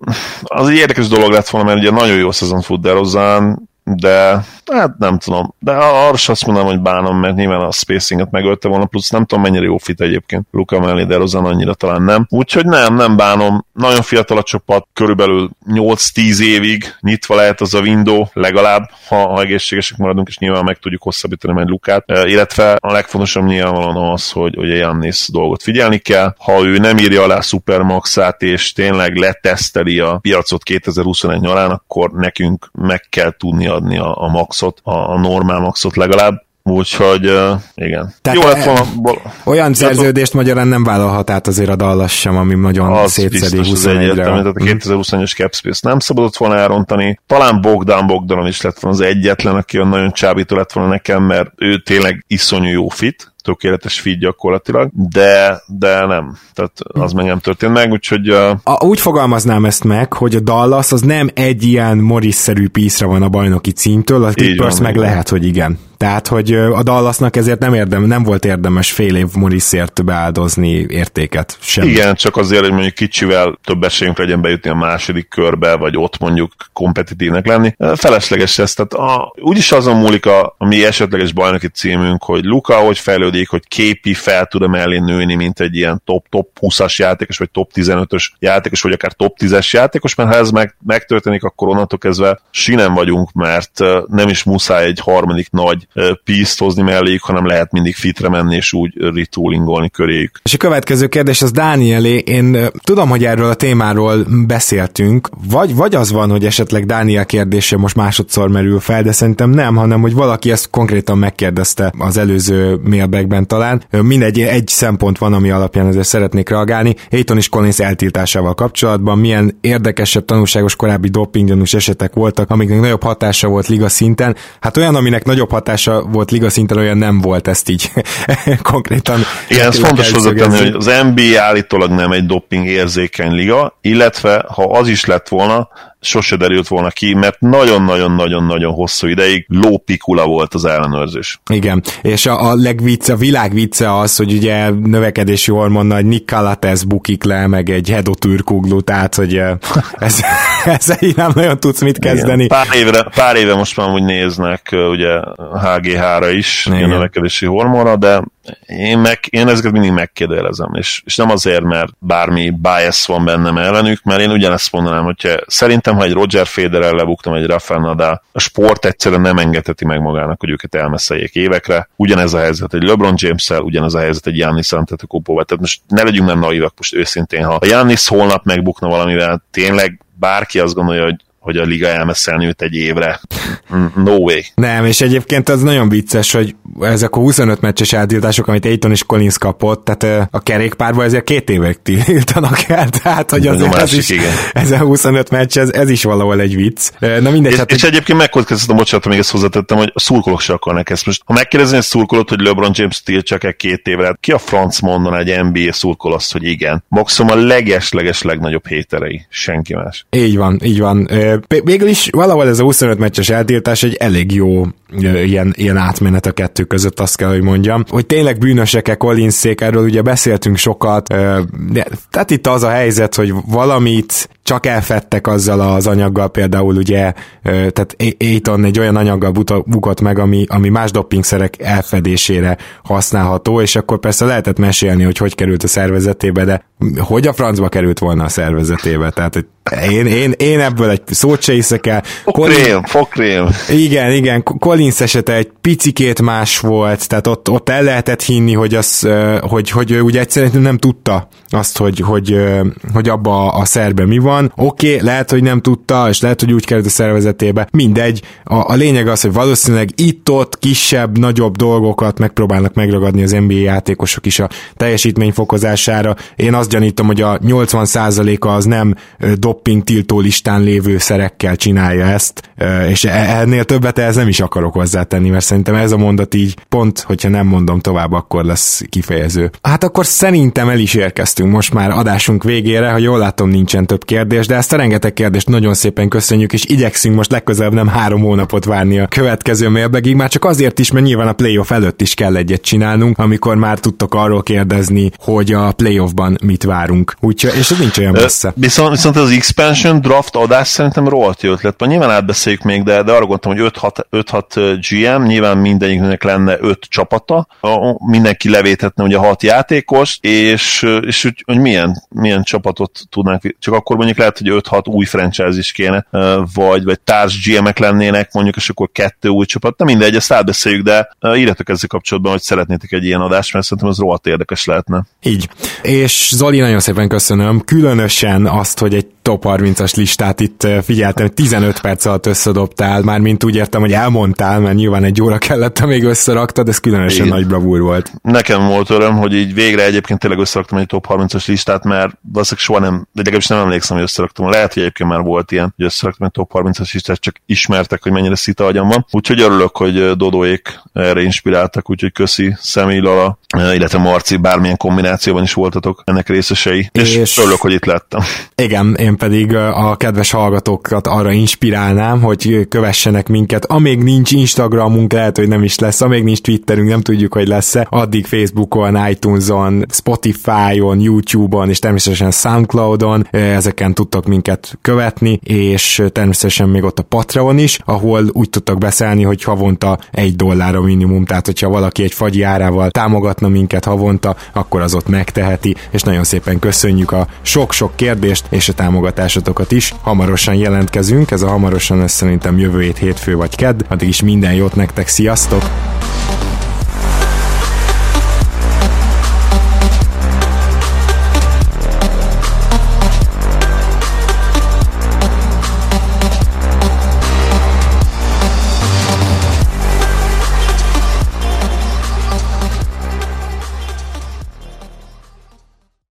az egy érdekes dolog lett volna, mert ugye nagyon jó szezon fut DeRozan, de hát nem tudom, de arra is azt mondom, hogy bánom, mert nyilván a spacinget megölte volna, plusz nem tudom mennyire jó fit egyébként Luka mellé, de Rozan annyira talán nem. Úgyhogy nem, nem bánom. Nagyon fiatal a csapat, körülbelül 8-10 évig nyitva lehet az a window legalább, ha, ha egészségesek maradunk, és nyilván meg tudjuk hosszabbítani majd Lukát. E, illetve a legfontosabb nyilvánvalóan az, hogy, a Jannis dolgot figyelni kell. Ha ő nem írja alá Supermaxát, és tényleg leteszteli a piacot 2021 nyarán, akkor nekünk meg kell tudni adni a, a maxot, a, a normál maxot legalább, Úgyhogy uh, igen. Tehát Jó lett volna. Olyan szerződést magyarán nem vállalhat át azért a Dallas sem, ami nagyon az szétszedi 21-re. Tehát a 2021-es cap space nem szabadott volna elrontani. Talán Bogdan Bogdanon is lett volna az egyetlen, aki olyan nagyon csábító lett volna nekem, mert ő tényleg iszonyú jó fit, tökéletes feed gyakorlatilag, de, de nem. Tehát az meg nem történt meg, úgyhogy... Uh... A, úgy fogalmaznám ezt meg, hogy a Dallas az nem egy ilyen Morris-szerű piszra van a bajnoki címtől, a Clippers meg lehet, hogy igen. Tehát, hogy a Dallasnak ezért nem, érdem, nem volt érdemes fél év Morrisért beáldozni értéket sem. Igen, csak azért, hogy mondjuk kicsivel több esélyünk legyen bejutni a második körbe, vagy ott mondjuk kompetitívnek lenni. Felesleges ez, tehát a, úgyis azon múlik a, a mi esetleges bajnoki címünk, hogy Luka hogy fejlődik, hogy képi fel tud mellé nőni, mint egy ilyen top-top 20-as játékos, vagy top 15-ös játékos, vagy akár top 10-es játékos, mert ha ez meg, megtörténik, akkor onnantól kezdve sinem vagyunk, mert nem is muszáj egy harmadik nagy pízt hozni melléjük, hanem lehet mindig fitre menni, és úgy retoolingolni köréjük. És a következő kérdés az Dánielé. Én tudom, hogy erről a témáról beszéltünk, vagy, vagy az van, hogy esetleg Dániel kérdése most másodszor merül fel, de szerintem nem, hanem hogy valaki ezt konkrétan megkérdezte az előző mailbagben talán. Mindegy, egy szempont van, ami alapján ezért szeretnék reagálni. Aiton is Collins eltiltásával kapcsolatban milyen érdekesebb, tanulságos korábbi dopinggyanús esetek voltak, amiknek nagyobb hatása volt liga szinten. Hát olyan, aminek nagyobb hatása hatása volt liga szinten, olyan nem volt ezt így konkrétan. Igen, ez fontos hozzátenni, hogy az NBA állítólag nem egy doping érzékeny liga, illetve ha az is lett volna, sose derült volna ki, mert nagyon-nagyon-nagyon-nagyon hosszú ideig lópikula volt az ellenőrzés. Igen, és a, a legvicce, a világ vicce az, hogy ugye növekedési hormonnal egy Nick Calatez bukik le, meg egy Hedotürkuglu, tehát hogy ez, ez így nem nagyon tudsz mit kezdeni. Igen. Pár, évre, pár éve most már úgy néznek ugye HGH-ra is, Igen. a növekedési hormonra, de én, meg, én ezeket mindig megkérdezem, és, és nem azért, mert bármi bias van bennem ellenük, mert én ugyanezt mondanám, hogyha szerintem, ha egy Roger Federer lebuktam, egy Rafael Nadal, a sport egyszerűen nem engedheti meg magának, hogy őket elmeszeljék évekre. Ugyanez a helyzet egy LeBron James-el, ugyanez a helyzet egy Giannis Antetokounmpo-val. Tehát most ne legyünk nem naivak most őszintén, ha a Giannis holnap megbukna valamivel, tényleg bárki azt gondolja, hogy hogy a liga elmeszelni őt egy évre. No way. Nem, és egyébként az nagyon vicces, hogy ezek a 25 meccses eltiltások, amit Aiton és Collins kapott, tehát a kerékpárban ezért két évek tiltanak el, tehát hogy azért ez is, igen. ez a 25 meccs, ez, ez is valahol egy vicc. Na mindegy. És, hát, és egyébként megkockáztatom, bocsánat, még ezt hozzátettem, hogy a szurkolók se akarnak ezt. Most, ha megkérdezni egy szurkolót, hogy LeBron James tiltsak e két évre, ki a franc mondaná egy NBA szurkol azt, hogy igen. Maximum a leges-leges legnagyobb héterei, senki más. Így van, így van végül is valahol ez a 25 meccses eltiltás egy elég jó ilyen, ilyen átmenet a kettő között, azt kell, hogy mondjam. Hogy tényleg bűnösek-e Collinszék, erről ugye beszéltünk sokat, de, tehát itt az a helyzet, hogy valamit csak elfettek azzal az anyaggal, például ugye, tehát Aiton egy olyan anyaggal bukott meg, ami, ami más doppingszerek elfedésére használható, és akkor persze lehetett mesélni, hogy hogy került a szervezetébe, de hogy a francba került volna a szervezetébe, tehát én, én, én ebből egy szót se hiszek el. Fokrém, fokrém. Igen, igen, Collins esete egy picikét más volt, tehát ott, ott el lehetett hinni, hogy, az, hogy, hogy ő ugye egyszerűen nem tudta azt, hogy, hogy, hogy abba a szerbe mi van. Oké, okay, lehet, hogy nem tudta, és lehet, hogy úgy került a szervezetébe. Mindegy. A, a lényeg az, hogy valószínűleg itt-ott kisebb, nagyobb dolgokat megpróbálnak megragadni az NBA játékosok is a teljesítmény fokozására. Én azt gyanítom, hogy a 80%-a az nem dopping tiltó listán lévő szerekkel csinálja ezt, és e, ennél többet ez nem is akarok hozzátenni, mert szerintem ez a mondat így pont, hogyha nem mondom tovább, akkor lesz kifejező. Hát akkor szerintem el is érkeztünk most már adásunk végére, ha jól látom nincsen több kérdés, de ezt a rengeteg kérdést nagyon szépen köszönjük, és igyekszünk most legközelebb nem három hónapot várni a következő mailbagig, már csak azért is, mert nyilván a playoff előtt is kell egyet csinálnunk, amikor már tudtok arról kérdezni, hogy a playoffban mit várunk. Úgyhogy, és ez nincs olyan messze. Viszont, viszont az expansion draft adás szerintem rohadt jó ötlet. Nyilván átbeszéljük még, de, de arra gondoltam, hogy 5-6 GM, nyilván mindegyiknek lenne 5 csapata, mindenki levéthetne ugye 6 játékos, és, és hogy, hogy milyen, milyen csapatot tudnánk, csak akkor mondjuk lehet, hogy 5-6 új franchise is kéne, vagy, vagy társ GM-ek lennének, mondjuk, és akkor kettő új csapat, nem mindegy, ezt átbeszéljük, de írjatok ezzel kapcsolatban, hogy szeretnétek egy ilyen adást, mert szerintem ez rohadt érdekes lehetne. Így. És Zoli, nagyon szépen köszönöm, különösen azt, hogy egy top 30-as listát itt figyeltem, 15 perc alatt összedobtál, már mint úgy értem, hogy elmondtál, mert nyilván egy óra kellett, még összeraktad, ez különösen Igen. nagy bravúr volt. Nekem volt öröm, hogy így végre egyébként tényleg összeraktam egy top 30-as listát, mert valószínűleg soha nem, de legalábbis nem emlékszem, hogy összeraktam. Lehet, hogy egyébként már volt ilyen, hogy összeraktam egy top 30-as listát, csak ismertek, hogy mennyire szita agyam van. Úgyhogy örülök, hogy Dodóék erre inspiráltak, úgyhogy köszi Személy Lala, illetve Marci, bármilyen kombinációban is voltatok ennek részesei, és, és örülök, hogy itt lettem. Igen, én pedig a kedves hallgatókat arra inspirálnám, hogy kövessenek minket, amíg nincs Instagramunk, lehet, hogy nem is lesz, amíg nincs Twitterünk, nem tudjuk, hogy lesz-e, addig Facebookon, iTunes-on, Spotify-on, YouTube-on, és természetesen Soundcloud-on, ezeken tudtok minket követni, és természetesen még ott a Patreon is, ahol úgy tudtak beszélni, hogy havonta egy dollár a minimum, tehát hogyha valaki egy fagyi árával támogatna minket havonta, akkor az ott megteheti, és nagyon szépen köszönjük a sok-sok kérdést és a támogatásotokat is. Hamarosan jelentkezünk, ez a hamarosan lesz szerintem jövő hét hétfő vagy kedd, addig is minden jót nektek, sziasztok!